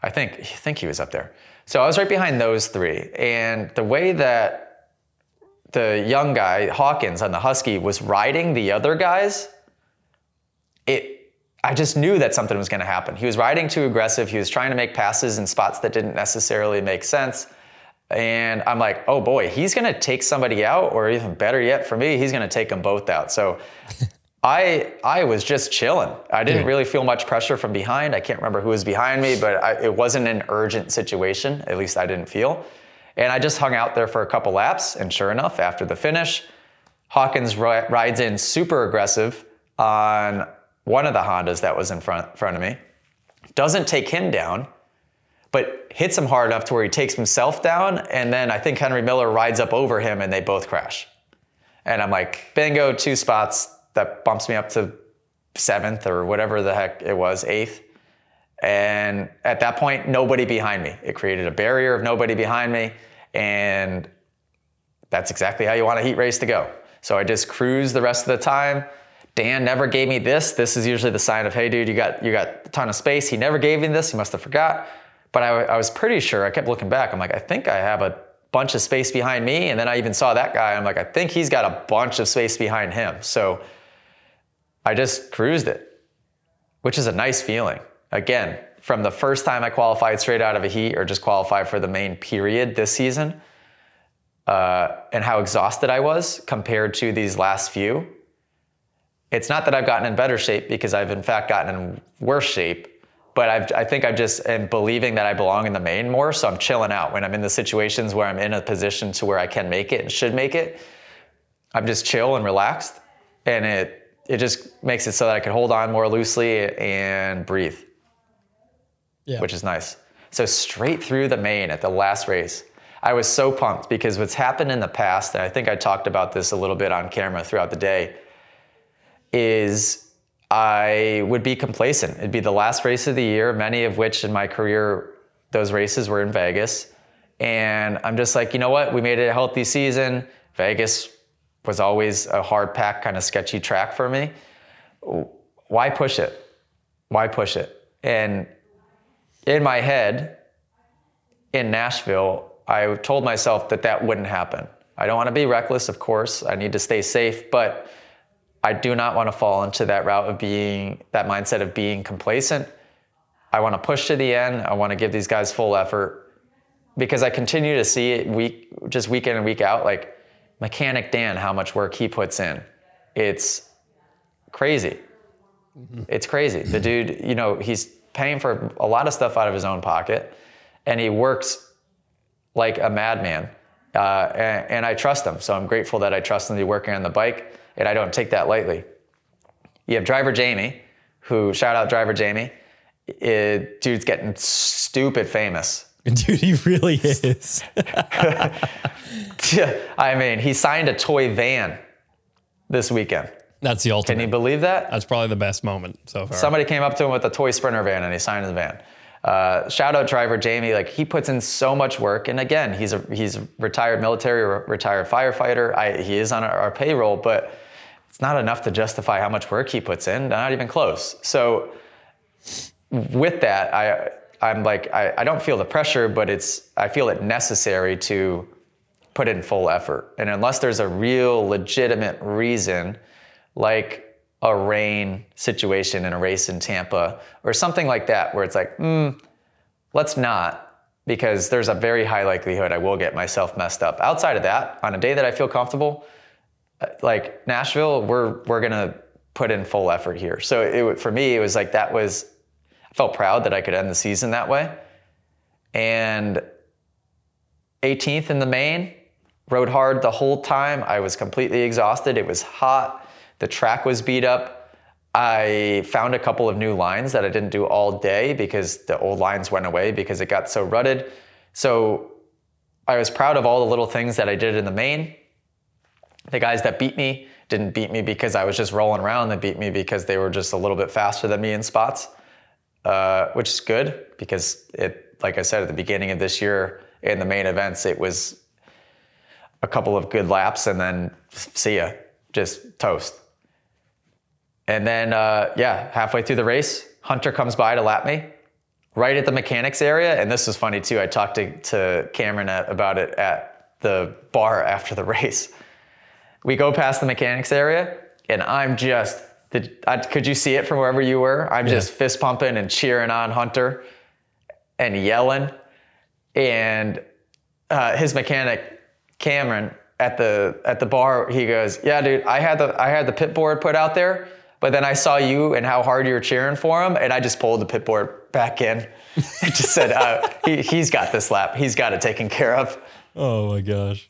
I think I think he was up there. So I was right behind those three, and the way that the young guy Hawkins on the Husky was riding the other guys, it I just knew that something was going to happen. He was riding too aggressive. He was trying to make passes in spots that didn't necessarily make sense. And I'm like, oh boy, he's going to take somebody out, or even better yet for me, he's going to take them both out. So (laughs) I I was just chilling. I didn't Yeah. really feel much pressure from behind. I can't remember who was behind me, but I, it wasn't an urgent situation. At least I didn't feel. And I just hung out there for a couple laps. And sure enough, after the finish, Hawkins ri- rides in super aggressive on one of the Hondas that was in front front of me. Doesn't take him down, but hits him hard enough to where he takes himself down. And then I think Henry Miller rides up over him, and they both crash. And I'm like, bingo, two spots. That bumps me up to seventh or whatever the heck it was, eighth. And at that point, nobody behind me. It created a barrier of nobody behind me. And that's exactly how you want a heat race to go. So I just cruised the rest of the time. Dan never gave me this. This is usually the sign of, hey, dude, you got you got a ton of space. He never gave me this. He must have forgot. But I, I was pretty sure. I kept looking back. I'm like, I think I have a bunch of space behind me. And then I even saw that guy. I'm like, I think he's got a bunch of space behind him. So I just cruised it, which is a nice feeling. Again, from the first time I qualified straight out of a heat or just qualified for the main period this season, uh, and how exhausted I was compared to these last few. It's not that I've gotten in better shape because I've in fact gotten in worse shape, but I've, I think I just am believing that I belong in the main more. So I'm chilling out when I'm in the situations where I'm in a position to where I can make it and should make it. I'm just chill and relaxed, and it it just makes it so that I can hold on more loosely and breathe Yeah. which is nice. So straight through the main at the last race, I was so pumped because what's happened in the past, and I think I talked about this a little bit on camera throughout the day, is I would be complacent. It'd be the last race of the year, many of which in my career, those races were in Vegas. And I'm just like, you know what? We made it a healthy season. Vegas was always a hard pack, kind of sketchy track for me. Why push it? Why push it? And in my head, in Nashville, I told myself that that wouldn't happen. I don't want to be reckless, of course. I need to stay safe, but I do not want to fall into that route of being that mindset of being complacent. I want to push to the end. I want to give these guys full effort because I continue to see it week just week in and week out like mechanic Dan how much work he puts in. It's crazy. It's crazy. The dude, you know, he's paying for a lot of stuff out of his own pocket and he works like a madman. Uh, and, and I trust him. So I'm grateful that I trust him to be working on the bike and I don't take that lightly. You have driver Jamie, who shout out driver Jamie. It, dude's getting stupid famous. (laughs) Dude, he really is. (laughs) I mean, he signed a toy van this weekend. That's the ultimate. Can you believe that? That's probably the best moment so far. Somebody came up to him with a toy sprinter van and he signed his van. Uh, shout out driver Jamie. Like he puts in so much work, and again, he's a he's a retired military, re- retired firefighter. I, he is on our, our payroll, but it's not enough to justify how much work he puts in. Not even close. So with that, I I'm like I, I don't feel the pressure, but it's I feel it necessary to put in full effort. And unless there's a real legitimate reason, like a rain situation in a race in Tampa or something like that, where it's like, hmm, let's not, because there's a very high likelihood I will get myself messed up. Outside of that, on a day that I feel comfortable, like Nashville, we're we're gonna put in full effort here. So it, for me, it was like that was I felt proud that I could end the season that way. And 18th in the main, rode hard the whole time. I was completely exhausted. It was hot. The track was beat up. I found a couple of new lines that I didn't do all day because the old lines went away because it got so rutted. So I was proud of all the little things that I did in the main. The guys that beat me didn't beat me because I was just rolling around. They beat me because they were just a little bit faster than me in spots, uh, which is good because it, like I said at the beginning of this year in the main events, it was a couple of good laps and then see ya, just toast. And then, uh, yeah, halfway through the race, Hunter comes by to lap me right at the mechanics area. And this was funny too. I talked to, to Cameron about it at the bar after the (laughs) race. We go past the mechanics area, and I'm just, did, I, could you see it from wherever you were? I'm yeah. just fist pumping and cheering on Hunter and yelling. And uh, his mechanic, Cameron, at the at the bar, he goes, "Yeah, dude, I had the I had the pit board put out there, but then I saw you and how hard you were cheering for him, and I just pulled the pit board back in. (laughs) I just said, uh, he, he's got this lap. He's got it taken care of. Oh my gosh.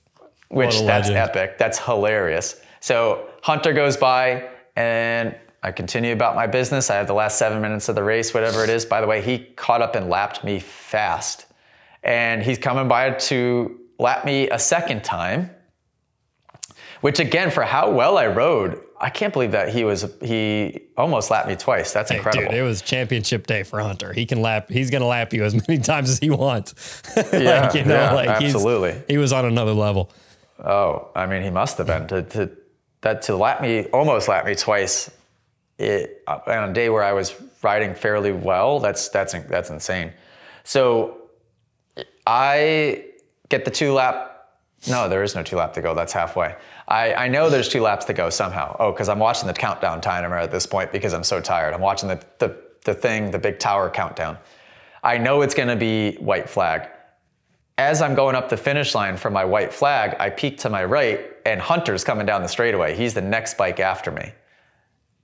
Which that's legend. epic. That's hilarious. So Hunter goes by and I continue about my business. I have the last seven minutes of the race, whatever it is. By the way, he caught up and lapped me fast. And he's coming by to lap me a second time, which again, for how well I rode, I can't believe that he was he almost lapped me twice. That's hey, incredible. Dude, it was championship day for Hunter. He can lap. He's gonna lap you as many (laughs) times as he wants. (laughs) Yeah, like, you know, yeah, like absolutely. He was on another level. Oh, I mean, he must have been to, to that to lap me almost lap me twice. It, uh, on a day where I was riding fairly well. That's that's that's insane. So I get the two lap. No, there is no two lap to go. That's halfway. I, I know there's two laps to go somehow. Oh, because I'm watching the countdown timer at this point because I'm so tired. I'm watching the, the, the thing, the big tower countdown. I know it's going to be white flag. As I'm going up the finish line for my white flag, I peek to my right and Hunter's coming down the straightaway. He's the next bike after me.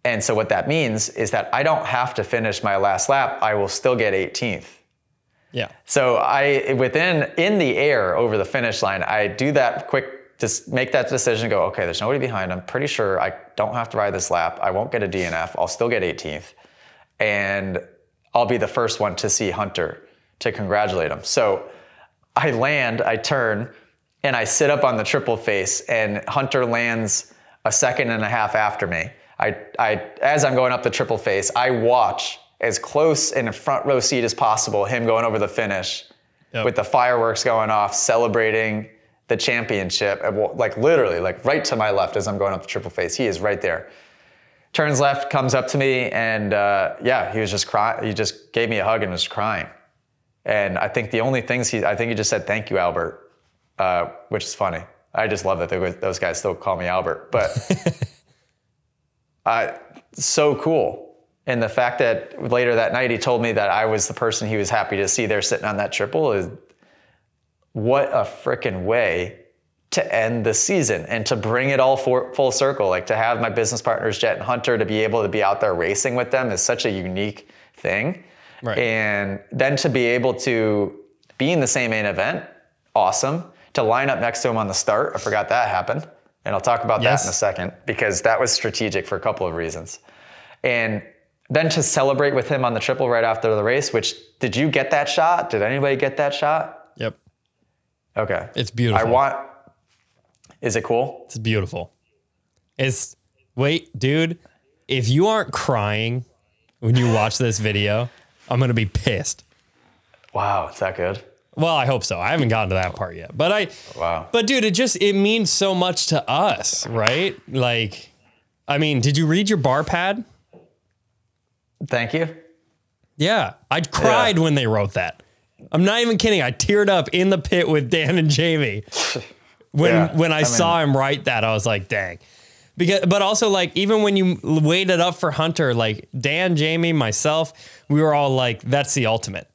And so what that means is that I don't have to finish my last lap. I will still get 18th. Yeah. So I within in the air over the finish line, I do that quick just make that decision go, okay, there's nobody behind. I'm pretty sure I don't have to ride this lap. I won't get a DNF. I'll still get 18th. And I'll be the first one to see Hunter to congratulate him. So I land, I turn, and I sit up on the triple face, and Hunter lands a second and a half after me. I, I, as I'm going up the triple face, I watch as close in a front row seat as possible him going over the finish yep. with the fireworks going off, celebrating the championship, like literally, like right to my left as I'm going up the triple face. He is right there. Turns left, comes up to me, and uh, yeah, he was just crying. He just gave me a hug and was crying. And I think the only things he, I think he just said, "Thank you, Albert," uh, which is funny. I just love that they- those guys still call me Albert. But (laughs) uh, so cool. And the fact that later that night he told me that I was the person he was happy to see there sitting on that triple is what a freaking way to end the season and to bring it all for, full circle. Like to have my business partners, Jett and Hunter, to be able to be out there racing with them is such a unique thing. Right. And then to be able to be in the same main event, awesome. To line up next to him on the start, I forgot that happened. And I'll talk about Yes. that in a second because that was strategic for a couple of reasons. And then to celebrate with him on the triple right after the race, which did you get that shot? Did anybody get that shot? Yep. Okay. It's beautiful. I want. Is it cool? It's beautiful. It's wait, dude. If you aren't crying when you watch this video, I'm gonna be pissed. Wow, is that good? Well, I hope so. I haven't gotten to that part yet, but I. Wow. But dude, it just it means so much to us, right? Like, I mean, did you read your bar pad? Thank you. Yeah, I cried when they wrote that. I'm not even kidding. I teared up in the pit with Dan and Jamie (laughs) when Yeah, when I, I saw him write that. I was like, dang. Because, but also like even when you waited up for Hunter, like Dan, Jamie, myself, we were all like, that's the ultimate.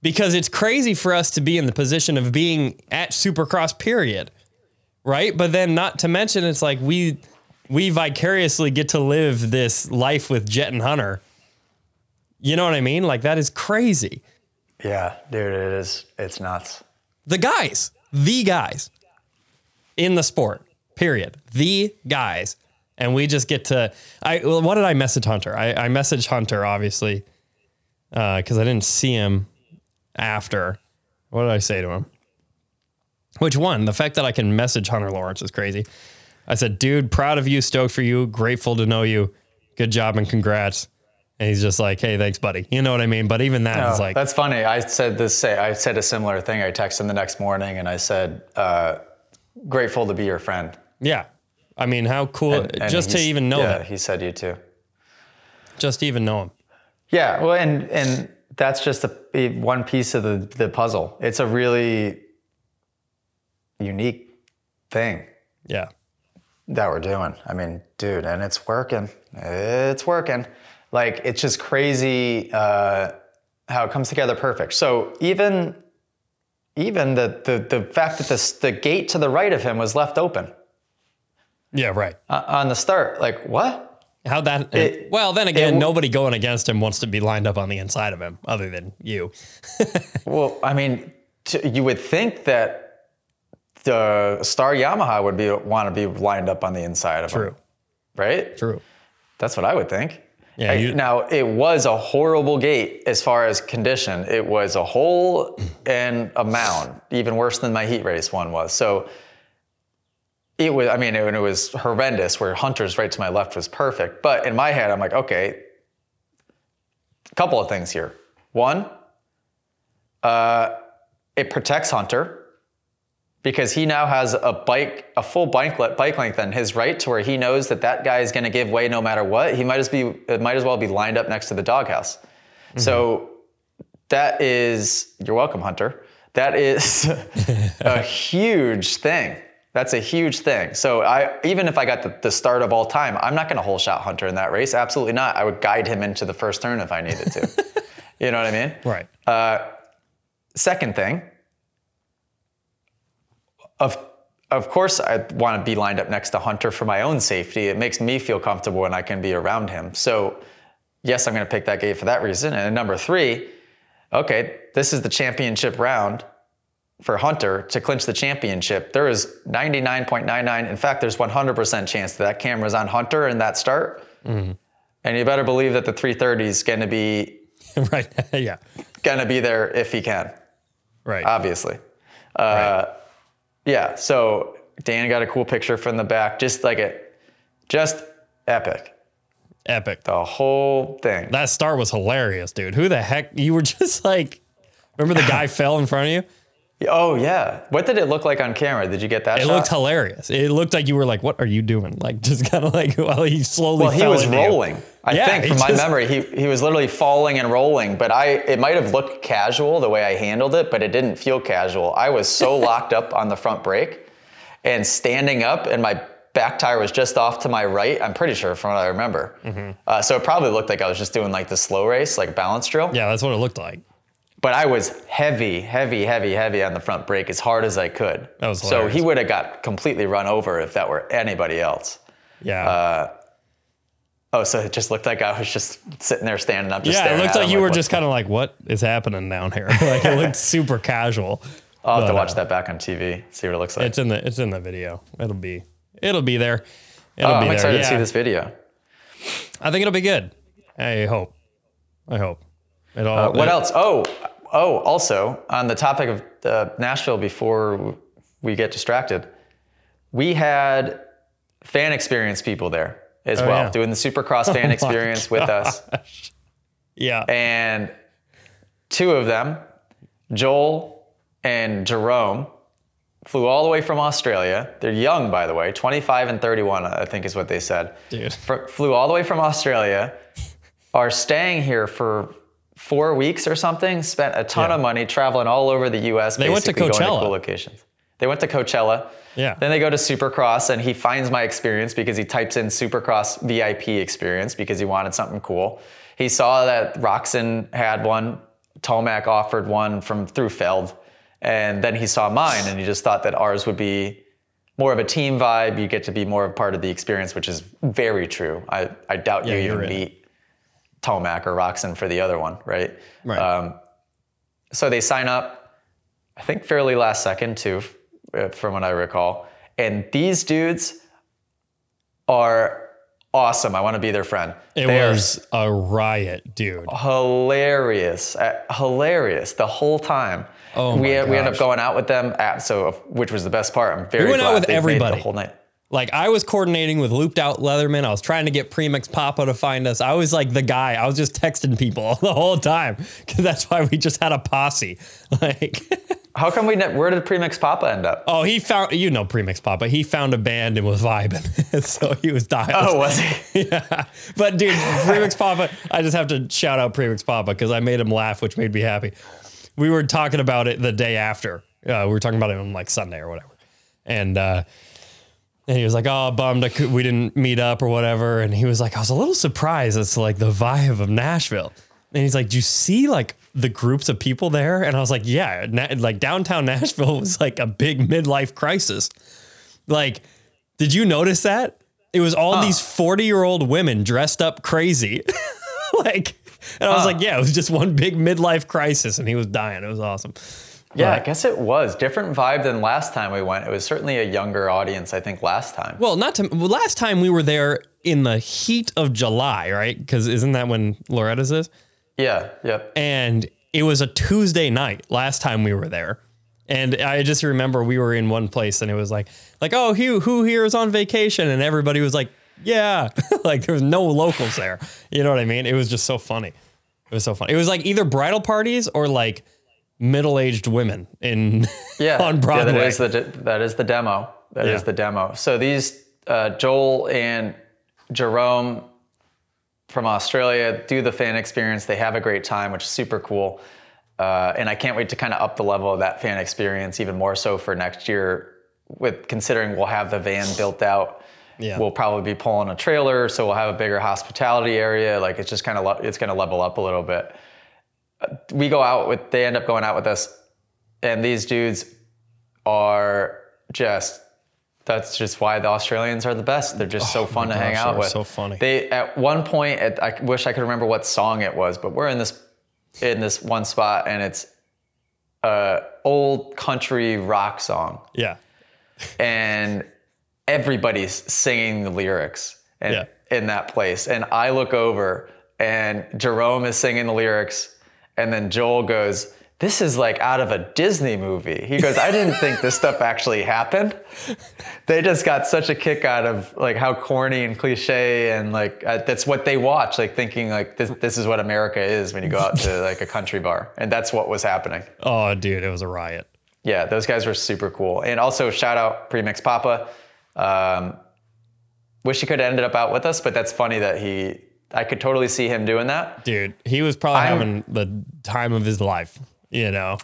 Because it's crazy for us to be in the position of being at Supercross, period, right? But then not to mention, it's like we we vicariously get to live this life with Jett and Hunter. You know what I mean? Like that is crazy. Yeah, dude, it is. It's nuts. The guys, the guys in the sport, period. The guys. And we just get to, I, well, what did I message Hunter? I, I messaged Hunter, obviously, because I didn't see him after. What did I say to him? Which one? The fact that I can message Hunter Lawrence is crazy. I said, dude, proud of you, stoked for you, grateful to know you. Good job and congrats. And he's just like, hey, thanks, buddy. You know what I mean? But even that is Oh, like, that's funny. I said this. Say, I said a similar thing. I texted him the next morning and I said, uh, "Grateful to be your friend." Yeah. I mean, how cool, And just to even know yeah, that. he said you too. just to even know him. Yeah, well, and and that's just a, one piece of the the puzzle. It's a really unique thing Yeah. that we're doing. I mean, dude, and it's working. It's working. Like it's just crazy uh, how it comes together perfect. So even even the the the fact that this the gate to the right of him was left open Yeah, right. uh, on the start, like what? How that? It- well, then again, it- nobody going against him wants to be lined up on the inside of him, other than you. (laughs) Well, I mean, t- you would think that the Star Yamaha would be want to be lined up on the inside of True. him, right? True. That's what I would think. Yeah, I- you- now it was a horrible gate as far as condition. It was a hole and a mound, even worse than my heat race one was. So it was. I mean, it, it was horrendous. Where Hunter's right to my left was perfect, but in my head, I'm like, okay, a couple of things here. One, uh, it protects Hunter because he now has a bike, a full bike, bike length on his right to where he knows that that guy is going to give way no matter what. He might as be, it might as well be lined up next to the doghouse. So that is, you're welcome, Hunter. That is (laughs) a huge thing. That's a huge thing. So I, even if I got the, the start of all time, I'm not going to whole shot Hunter in that race. Absolutely not. I would guide him into the first turn if I needed to. (laughs) you know what I mean? Right. Uh, second thing, of of course, I want to be lined up next to Hunter for my own safety. It makes me feel comfortable when I can be around him. So, yes, I'm going to pick that gate for that reason. And number three, okay, this is the championship round for Hunter to clinch the championship. There is 99.99. In fact, there's 100% chance that that camera's on Hunter in that start. And you better believe that the 330 is going to be (laughs) right. (laughs) yeah. going to be there if he can Right. obviously. Uh, Yeah, so Dan got a cool picture from the back, just like it, just epic. Epic. The whole thing. That start was hilarious, dude. Who the heck? You were (laughs) just like, remember the guy fell in front of you? Oh yeah, what did it look like on camera? Did you get that? It shot? looked hilarious. It looked like you were like, what are you doing? Like, (laughs) just kind of like, while he slowly Well, he was into you. rolling. I Yeah, think from my just- memory, he he was literally falling and rolling. But I, it might have looked casual the way I handled it, but it didn't feel casual. I was so (laughs) locked up on the front brake and standing up, and my back tire was just off to my right. I'm pretty sure from what I remember. Mm-hmm. Uh, so it probably looked like I was just doing like the slow race, like a balance drill. Yeah, that's what it looked like. But I was heavy, heavy, heavy, heavy on the front brake as hard as I could. That was so he would have got completely run over if that were anybody else. Yeah. Uh, Oh, so it just looked like I was just sitting there standing up. Just yeah, it looked like you were just kind of like, what is happening down here? (laughs) like it looked super casual. I'll have to watch uh, that back on TV, see what it looks like. It's in the it's in the video. It'll be it'll be there. oh, It'll I'm be there. excited Yeah. to see this video. I think it'll be good. I hope. I hope. It all, Uh, what it- else? Oh, oh, also on the topic of uh, Nashville, before we get distracted, we had fan experience people there as Oh, well, yeah. doing the Supercross (laughs) fan my experience with us. Yeah. And two of them, Joel and Jerome, flew all the way from Australia. They're young, by the way, 25 and 31, I think is what they said. Dude. Fr- flew all the way from Australia, are staying here for four weeks or something, spent a ton Yeah. of money traveling all over the US. They went to Coachella. cool locations. They went to Coachella. Yeah. Then they go to Supercross and he finds my experience because he types in Supercross VIP experience because he wanted something cool. He saw that Roczen had one, Tomac offered one from through Feld, and then he saw mine and he just thought that ours would be more of a team vibe. You get to be more of part of the experience, which is very true. I, I doubt Yeah, you even beat Tomac or Roczen for the other one, right? Right. Um, so they sign up, I think fairly last second too, uh, from what I recall. And these dudes are awesome. I want to be their friend. it They was a riot, dude. hilarious, uh, hilarious the whole time. Oh we my we end up going out with them, at, so which was the best part. I'm very we went out with everybody. the whole night. Like I was coordinating with Looped Out Leatherman. I was trying to get Premix Papa to find us. I was like the guy. I was just texting people (laughs) the whole time because that's why we just had a posse. (laughs) Like, (laughs) How come we? Ne- where did Premix Papa end up? oh, he found you know Premix Papa. He found a band and was vibing, so he was dying. Oh, was he? yeah. But dude, Premix Papa, I just have to shout out Premix Papa because I made him laugh, which made me happy. We were talking about it the day after. Uh, we were talking about it on like Sunday or whatever. And uh and he was like, "Oh, bummed I could, we didn't meet up or whatever." And he was like, "I was a little surprised to like the vibe of Nashville." And he's like, "Do you see like the groups of people there?" And I was like, "Yeah, na- like downtown (laughs) Nashville was like a big midlife crisis." Like, did you notice that? It was all these 40 year old women dressed up crazy. (laughs) like, and I was Huh. like, yeah, it was just one big midlife crisis and he was dying. It was awesome. Yeah, I guess it was different vibe than last time we went. It was certainly a younger audience, I think, last time. Well, not to, well, last time we were there in the heat of July, right? Because isn't that when Loretta's is? Yeah, yep. And it was a Tuesday night last time we were there. And I just remember we were in one place and it was like, like, oh, who, who here is on vacation? And everybody was like, yeah, (laughs) like there was no locals there. You know what I mean? It was just so funny. It was so funny. It was like either bridal parties or like middle-aged women in (laughs) Yeah, on Broadway. Yeah, that is the that is the demo. That is Yeah. the demo. So these uh, Joel and Jerome from Australia do the fan experience. They have a great time, which is super cool. Uh, and I can't wait to kind of up the level of that fan experience even more so for next year. With considering we'll have the van built out, Yeah. we'll probably be pulling a trailer, so we'll have a bigger hospitality area. Like it's just kind of le- it's going to level up a little bit. We go out with they end up going out with us, and these dudes are just that's just why the Australians are the best. They're just so fun to hang Oh out with. so funny. They at one point, at, I wish I could remember what song it was, but we're in this in this one spot, and it's a old country rock song, yeah. and everybody's singing the lyrics and Yeah. in that place. And I look over, and Jerome is singing the lyrics, and then Joel goes. This is like out of a Disney movie. He goes, I didn't think this stuff actually happened. They just got such a kick out of like how corny and cliche and like uh, that's what they watch, like thinking like this, this is what America is when you go out to (laughs) like a country bar. And that's what was happening. Oh, dude, it was a riot. Yeah, those guys were super cool. And also shout out Premix Papa. Um, wish he could have ended up out with us, but that's funny that he. I could totally see him doing that. Dude, he was probably I'm- having the time of his life, you know?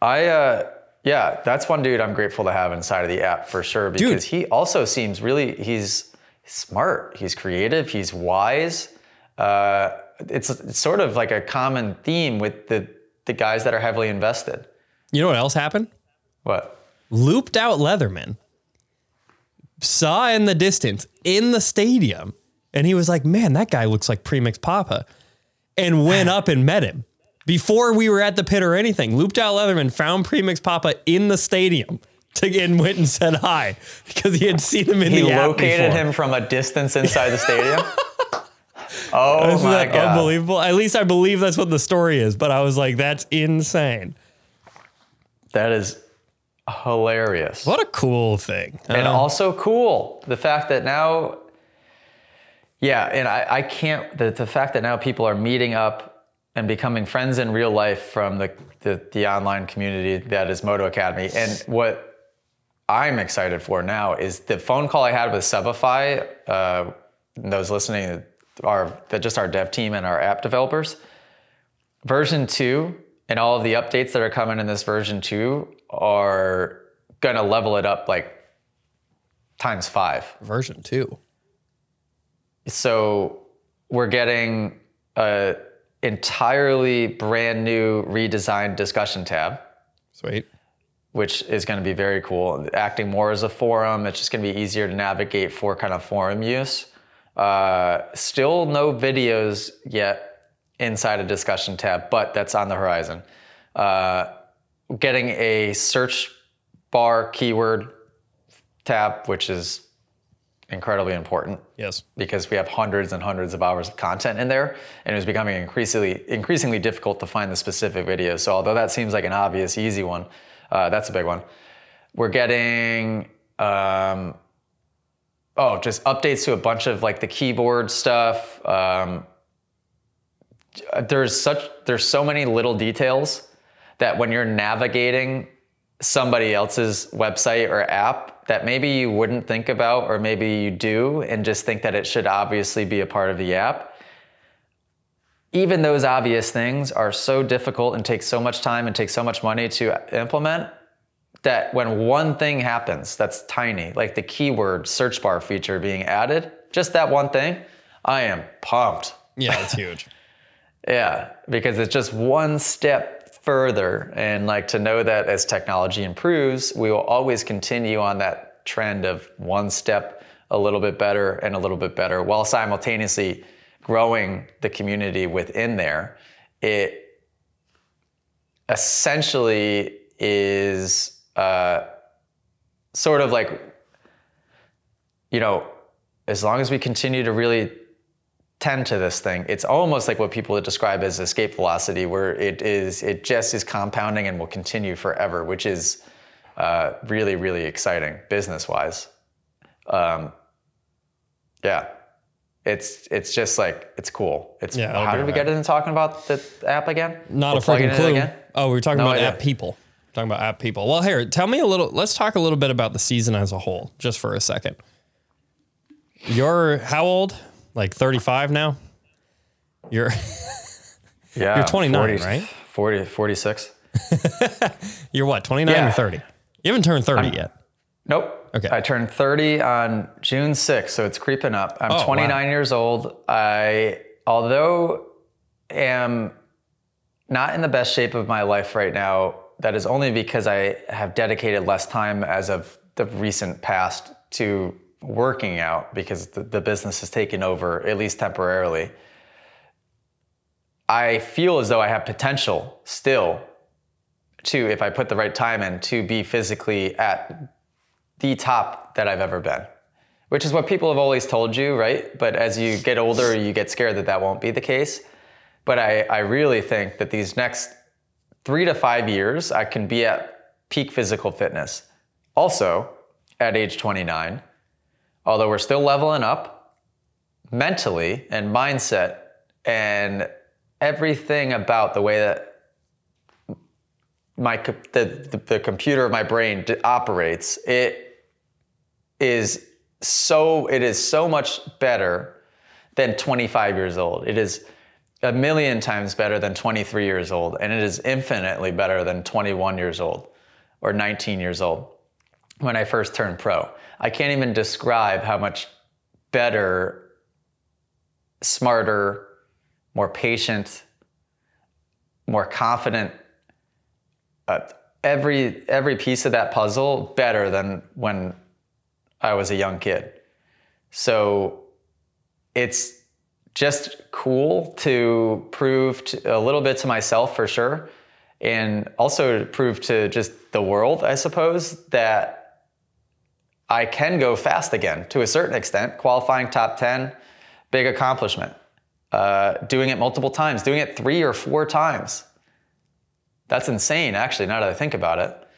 I uh, yeah, that's one dude I'm grateful to have inside of the app for sure because he also seems really he's smart, he's creative, he's wise. Uh, it's, it's sort of like a common theme with the the guys that are heavily invested. You know what else happened? What? Looped out Leatherman saw in the distance in the stadium, and he was like, "Man, that guy looks like Premix Papa," and went up and met him before we were at the pit or anything. Looped out Leatherman found Premix Papa in the stadium. To and went and said hi because he had seen him in He the app located him from a distance inside the stadium. (laughs) oh Isn't my that god! unbelievable? At least I believe that's what the story is. But I was like, that's insane. That is hilarious. What a cool thing. and Uh, also cool the fact that now yeah and i, I can't the, the fact that now people are meeting up and becoming friends in real life from the, the, the online community that is moto academy and what i'm excited for now is the phone call i had with subify uh, those listening are just our dev team and our app developers version 2 and all of the updates that are coming in this version 2 are going to level it up like times five. version two. So we're getting a entirely brand new redesigned discussion tab, Sweet. which is going to be very cool. Acting more as a forum, it's just going to be easier to navigate for kind of forum use. Uh, still no videos yet inside a discussion tab, but that's on the horizon. Uh, getting a search bar keyword tab, which is incredibly important Yes. because we have hundreds and hundreds of hours of content in there and it was becoming increasingly increasingly difficult to find the specific videos. So although that seems like an obvious easy one uh, that's a big one. We're getting um, oh just updates to a bunch of like the keyboard stuff. Um, there's such there's so many little details that when you're navigating somebody else's website or app that maybe you wouldn't think about or maybe you do and just think that it should obviously be a part of the app even those obvious things are so difficult and take so much time and take so much money to implement that when one thing happens that's tiny like the keyword search bar feature being added just that one thing i am pumped Yeah, it's huge. (laughs) yeah, because it's just one step further. And like to know that as technology improves, we will always continue on that trend of one step a little bit better and a little bit better while simultaneously growing the community within there. It essentially is uh, sort of like, you know, as long as we continue to really tend to this thing. It's almost like what people would describe as escape velocity, where it is it just is compounding and will continue forever, which is uh, really really exciting business wise. Um, yeah, it's it's just like it's cool. It's Yeah, how did we right get into talking about the app again? Not We're a freaking clue. again? Oh, we were talking No about idea. app people. Talking about app people. Well, here, tell me a little. Let's talk a little bit about the season as a whole, just for a second. You're how old? Like 35 now? You're (laughs) Yeah, You're 29, right? 40, 46. (laughs) you're what? 29 Yeah. or 30? You haven't turned 30 yet. Nope. Okay. I turned 30 on June 6th, so it's creeping up. I'm Oh, wow. 29 years old. I, although am not in the best shape of my life right now, that is only because I have dedicated less time as of the recent past to working out because the, the business has taken over, at least temporarily. I feel as though I have potential still to, if I put the right time in, to be physically at the top that I've ever been, which is what people have always told you, right? But as you get older, you get scared that that won't be the case. But I, I really think that these next three to five years, I can be at peak physical fitness. Also, at age 29, although we're still leveling up mentally and mindset and everything about the way that my the, the, the computer of my brain operates it is so it is so much better than 25 years old it is a million times better than 23 years old and it is infinitely better than 21 years old or 19 years old when I first turned pro. I can't even describe how much better, smarter, more patient, more confident. Uh, every every piece of that puzzle better than when I was a young kid. So it's just cool to prove to, a little bit to myself for sure, and also prove to just the world, I suppose, that I can go fast again to a certain extent. Qualifying top 10, big accomplishment. Uh, doing it multiple times, doing it three or four times. That's insane, actually, now that I think about it.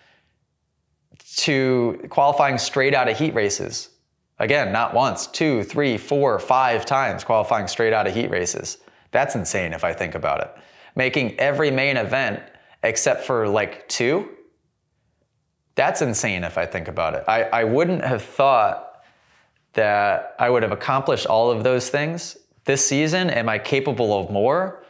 To qualifying straight out of heat races. Again, not once, two, three, four, five times qualifying straight out of heat races. That's insane if I think about it. Making every main event except for like two. That's insane if I think about it. I, I wouldn't have thought that I would have accomplished all of those things this season. Am I capable of more?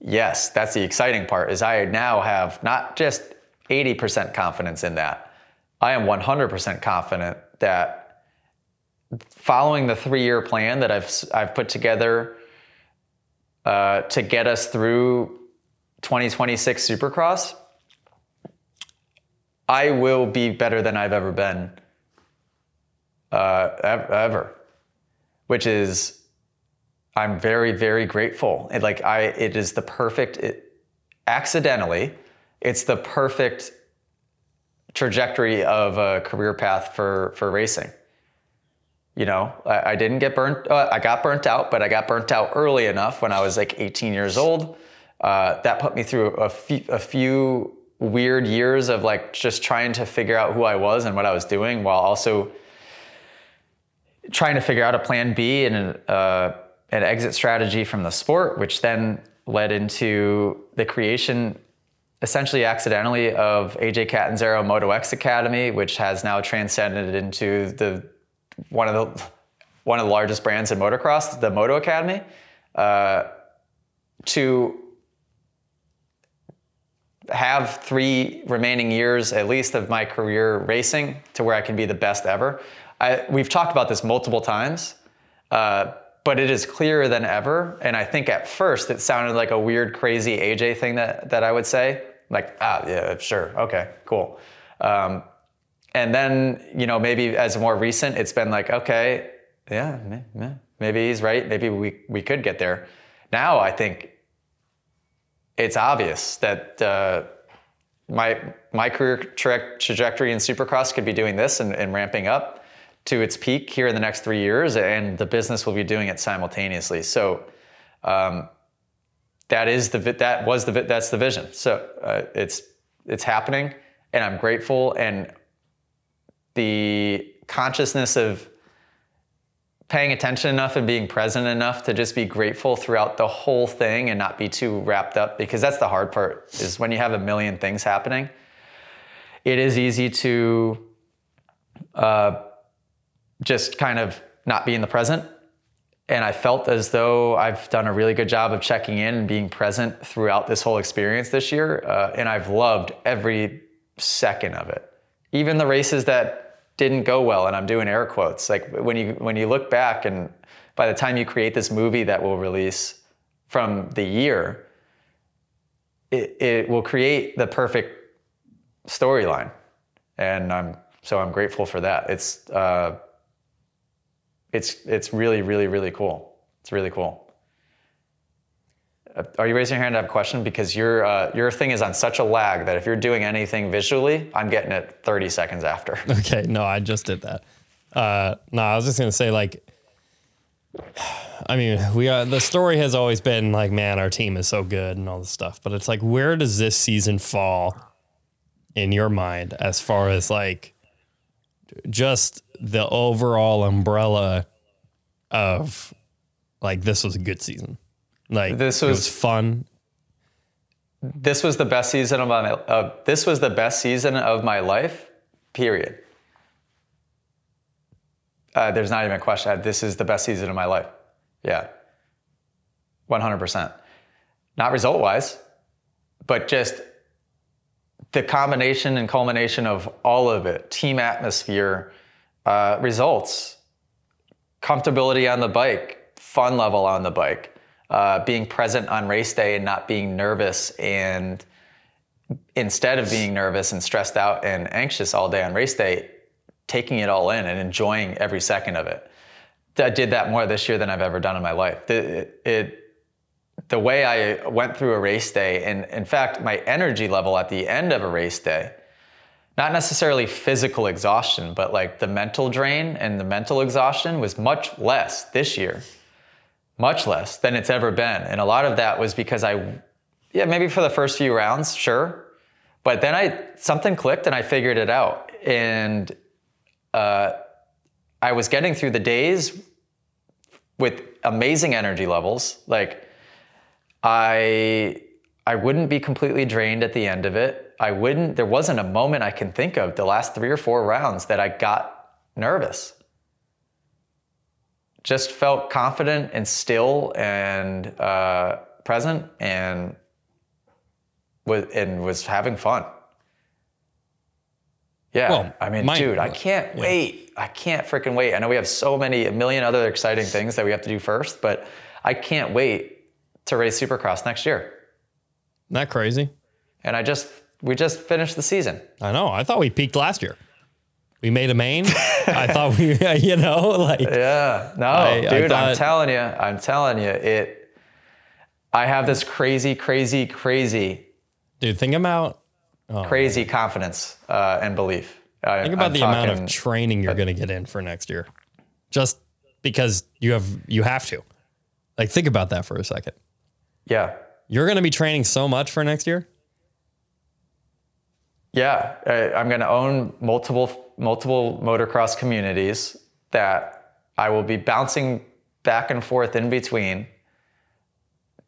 Yes, that's the exciting part is I now have not just 80% confidence in that. I am 100% confident that following the three-year plan that I've I've put together uh, to get us through 2026 Supercross, I will be better than I've ever been, uh, ever, which is I'm very very grateful. It, like I, it is the perfect. It, accidentally, it's the perfect trajectory of a career path for for racing. You know, I, I didn't get burnt. Uh, I got burnt out, but I got burnt out early enough when I was like 18 years old. Uh, that put me through a few, a few weird years of like just trying to figure out who I was and what I was doing, while also trying to figure out a plan B and an, uh, an exit strategy from the sport, which then led into the creation essentially accidentally of AJ Catanzaro Moto X Academy, which has now transcended into the one of the one of the largest brands in motocross, the Moto Academy, uh, to have three remaining years at least of my career racing to where I can be the best ever. I, we've talked about this multiple times, uh, but it is clearer than ever. And I think at first it sounded like a weird, crazy AJ thing that, that I would say, like, ah, yeah, sure, okay, cool. Um, and then you know maybe as more recent it's been like okay yeah maybe he's right maybe we, we could get there now i think it's obvious that uh, my my career tra- trajectory in supercross could be doing this and, and, ramping up to its peak here in the next three years and the business will be doing it simultaneously. So um, that is the that was the that's the vision. So uh, it's it's happening and i'm grateful and the consciousness of paying attention enough and being present enough to just be grateful throughout the whole thing and not be too wrapped up because that's the hard part is when you have a million things happening it is easy to uh, just kind of not be in the present. And i felt as though i've done a really good job of checking in and being present throughout this whole experience this year uh, and i've loved every second of it. Even the races that didn't go well, and I'm doing air quotes. Like when you when you look back, and by the time you create this movie that will release from the year, it, it will create the perfect storyline, and I'm so I'm grateful for that. It's uh, it's it's really really really cool. It's really cool. Uh, are you raising your hand to have a question? Because your uh, your thing is on such a lag that if you're doing anything visually, I'm getting it 30 seconds after. (laughs) Okay, no, I just did that. Uh, no, I was just gonna say like, (sighs) I mean, we are, the story has always been like, man, our team is so good and all this stuff, but it's like, where does this season fall in your mind as far as like just the overall umbrella of like this was a good season? Like this was, was fun. This was the best season of my. Uh, this was the best season of my life. Period. Uh, there's not even a question. This is the best season of my life. Yeah. 100%. Not result wise, but just the combination and culmination of all of it team atmosphere, uh, results, comfortability on the bike, fun level on the bike, uh, being present on race day and not being nervous and instead of being nervous and stressed out and anxious all day on race day, taking it all in and enjoying every second of it. I did that more this year than I've ever done in my life. It, it, the way I went through a race day, and in fact, my energy level at the end of a race day, not necessarily physical exhaustion, but like the mental drain and the mental exhaustion was much less this year, much less than it's ever been. And a lot of that was because I, yeah, maybe for the first few rounds, sure. But then I, something clicked and I figured it out. And uh, I was getting through the days with amazing energy levels. Like I I wouldn't be completely drained at the end of it. I wouldn't there wasn't a moment I can think of the last 3 or 4 rounds that I got nervous. Just felt confident and still and uh, present and was and was having fun. Yeah, Well, I mean, my- dude, I can't wait. I can't freaking wait. I know we have so many, a million other exciting things that we have to do first, but I can't wait to race Supercross next year. Isn't that crazy? And I just, we just finished the season. I know. I thought we peaked last year. We made a main. I thought we, (laughs) you know, like Yeah, no, I- I dude, I'm telling you, I'm telling you, it. I have this crazy, crazy, crazy, dude, think about crazy confidence uh, and belief. I, think about I'm the amount of training you're going to get in for next year, just because you have you have to. Like, think about that for a second. yeah, You're going to be training so much for next year. Yeah, I, I'm going to own multiple multiple motocross communities that I will be bouncing back and forth in between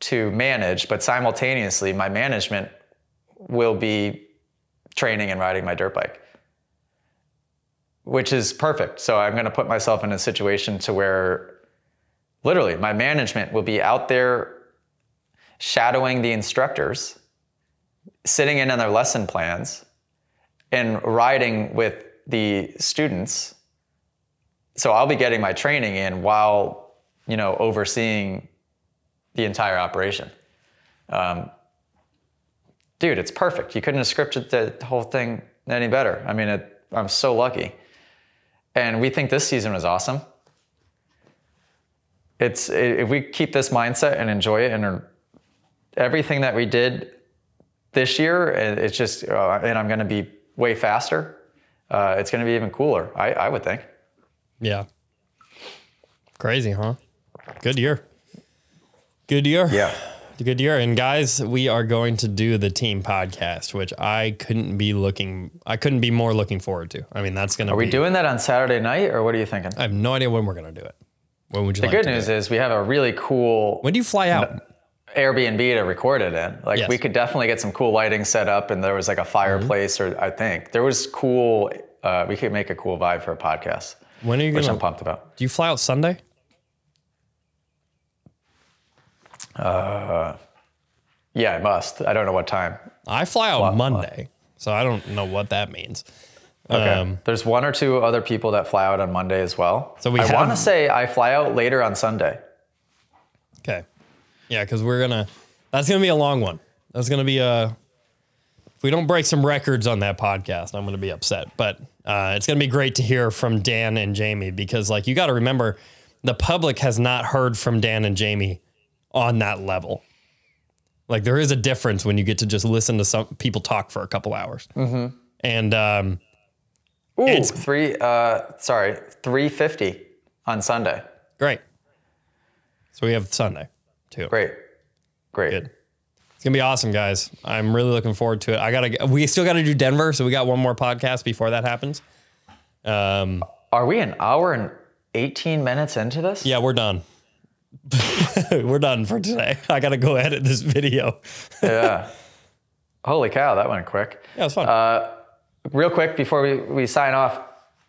to manage, but simultaneously, my management will be training and riding my dirt bike, which is perfect. So I'm going to put myself in a situation to where literally my management will be out there shadowing the instructors, sitting in on their lesson plans, and riding with the students. So I'll be getting my training in while, you know, overseeing the entire operation. Um, dude, it's perfect. You couldn't have scripted the whole thing any better. I mean, it, I'm so lucky. And we think this season was awesome. It's if we keep this mindset and enjoy it, and everything that we did this year, it's just, uh, and I'm going to be way faster. Uh, it's going to be even cooler. I, I would think. Yeah. Crazy, huh? Good year. Good year. Yeah. (sighs) Good year. And guys, we are going to do the team podcast, which I couldn't be looking I couldn't be more looking forward to. I mean, that's gonna Are be we doing that on Saturday night, or what are you thinking? I have no idea when we're gonna do it. When would you The like good to do news it? is we have a really cool When do you fly out? Airbnb to record it in. Like Yes. we could definitely get some cool lighting set up, and there was like a fireplace, or I think there was cool. Uh, we could make a cool vibe for a podcast, When are you which gonna I'm pumped about. do you fly out Sunday? Uh, Yeah, I must. I don't know what time. I fly out Monday, so I don't know what that means. Okay. Um, There's one or two other people that fly out on Monday as well. So we I want to say I fly out later on Sunday. Okay. Yeah, because we're gonna. That's gonna be a long one. That's gonna be a. If we don't break some records on that podcast, I'm gonna be upset. But uh, it's gonna be great to hear from Dan and Jamie because, like, you got to remember, the public has not heard from Dan and Jamie on that level. Like, there is a difference when you get to just listen to some people talk for a couple hours. Mm-hmm. And um, Ooh, It's- three. Uh, sorry, three fifty on Sunday. great. So we have Sunday too. Great, great. Good. It's gonna be awesome, guys. I'm really looking forward to it. I gotta. We still got to do Denver, so we got one more podcast before that happens. Um, Are we an hour and eighteen minutes into this? yeah, we're done. (laughs) we're done for today. (laughs) I gotta go edit this video. (laughs) Yeah. Holy cow, that went quick. Yeah, it's fun. Uh, Real quick before we, we sign off,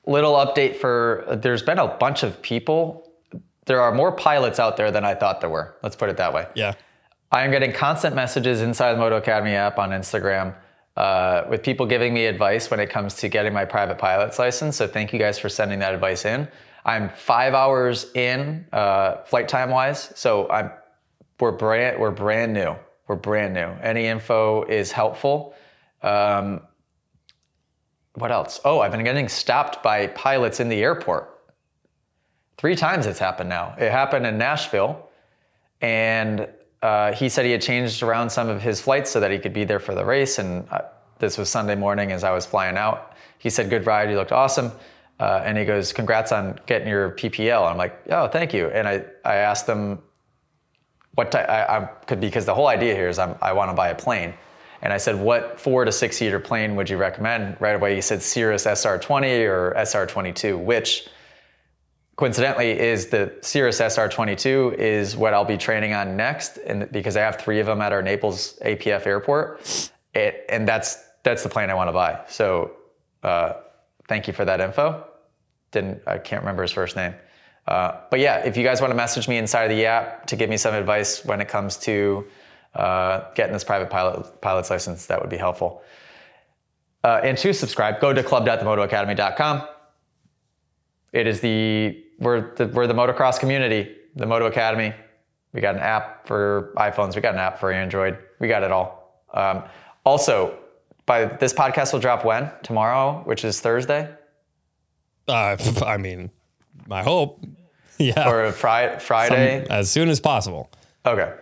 little update for there's been a bunch of people. There are more pilots out there than I thought there were. Let's put it that way. yeah, I am getting constant messages inside the Moto Academy app on Instagram uh, with people giving me advice when it comes to getting my private pilot's license. So thank you guys for sending that advice in. I'm five hours in uh, flight time wise, so I'm we're brand we're brand new. We're brand new. Any info is helpful. Um, what else? Oh, I've been getting stopped by pilots in the airport. Three times it's happened now. It happened in Nashville, and uh, he said he had changed around some of his flights so that he could be there for the race. And uh, this was Sunday morning as I was flying out. He said, "Good ride. You looked awesome." Uh, and he goes, "Congrats on getting your PPL." I'm like, "Oh, thank you." And I I asked him what I, I could be, because the whole idea here is I'm, I want to buy a plane. And I said, what four to six seater plane would you recommend? Right away, he said Cirrus SR20 or SR22, which coincidentally is the Cirrus SR22 is what I'll be training on next, and because I have three of them at our Naples APF airport, it, and that's that's the plane I want to buy. So, uh, thank you for that info. Didn't I can't remember his first name, uh, but yeah, if you guys want to message me inside of the app to give me some advice when it comes to uh, getting this private pilot pilot's license, that would be helpful. Uh, and to subscribe, go to club.themotoacademy.com. It is the we're the, we're the motocross community, the Moto Academy. We got an app for iPhones. We got an app for Android. We got it all. Um, also, by this podcast will drop when tomorrow, which is Thursday, Uh, (laughs) I mean, I hope. (laughs) Yeah. or Friday. Friday. as soon as possible. Okay.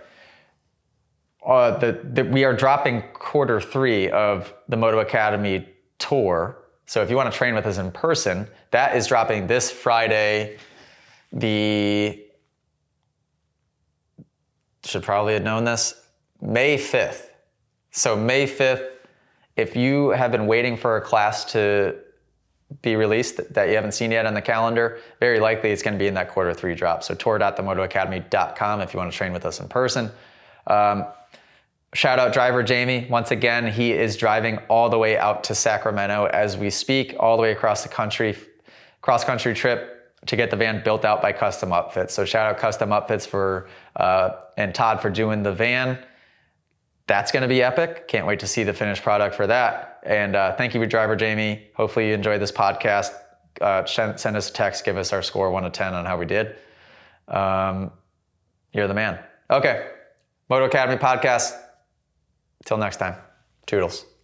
Uh, the, the, we are dropping quarter three of the Moto Academy tour. So if you want to train with us in person, that is dropping this Friday. The should probably have known this May 5th. So May 5th, if you have been waiting for a class to be released that you haven't seen yet on the calendar, very likely it's going to be in that quarter three drop. So tour.themotoacademy.com if you want to train with us in person. Um, shout out driver Jamie. Once again, he is driving all the way out to Sacramento as we speak, all the way across the country, cross country trip to get the van built out by Custom Upfits. So shout out Custom Upfits for uh, and Todd for doing the van. That's going to be epic. Can't wait to see the finished product for that. And uh, thank you, driver Jamie. Hopefully you enjoyed this podcast. Uh, send, send us a text, give us our score one to ten on how we did. Um, you're the man. Okay, Moto Academy podcast. Till next time, toodles.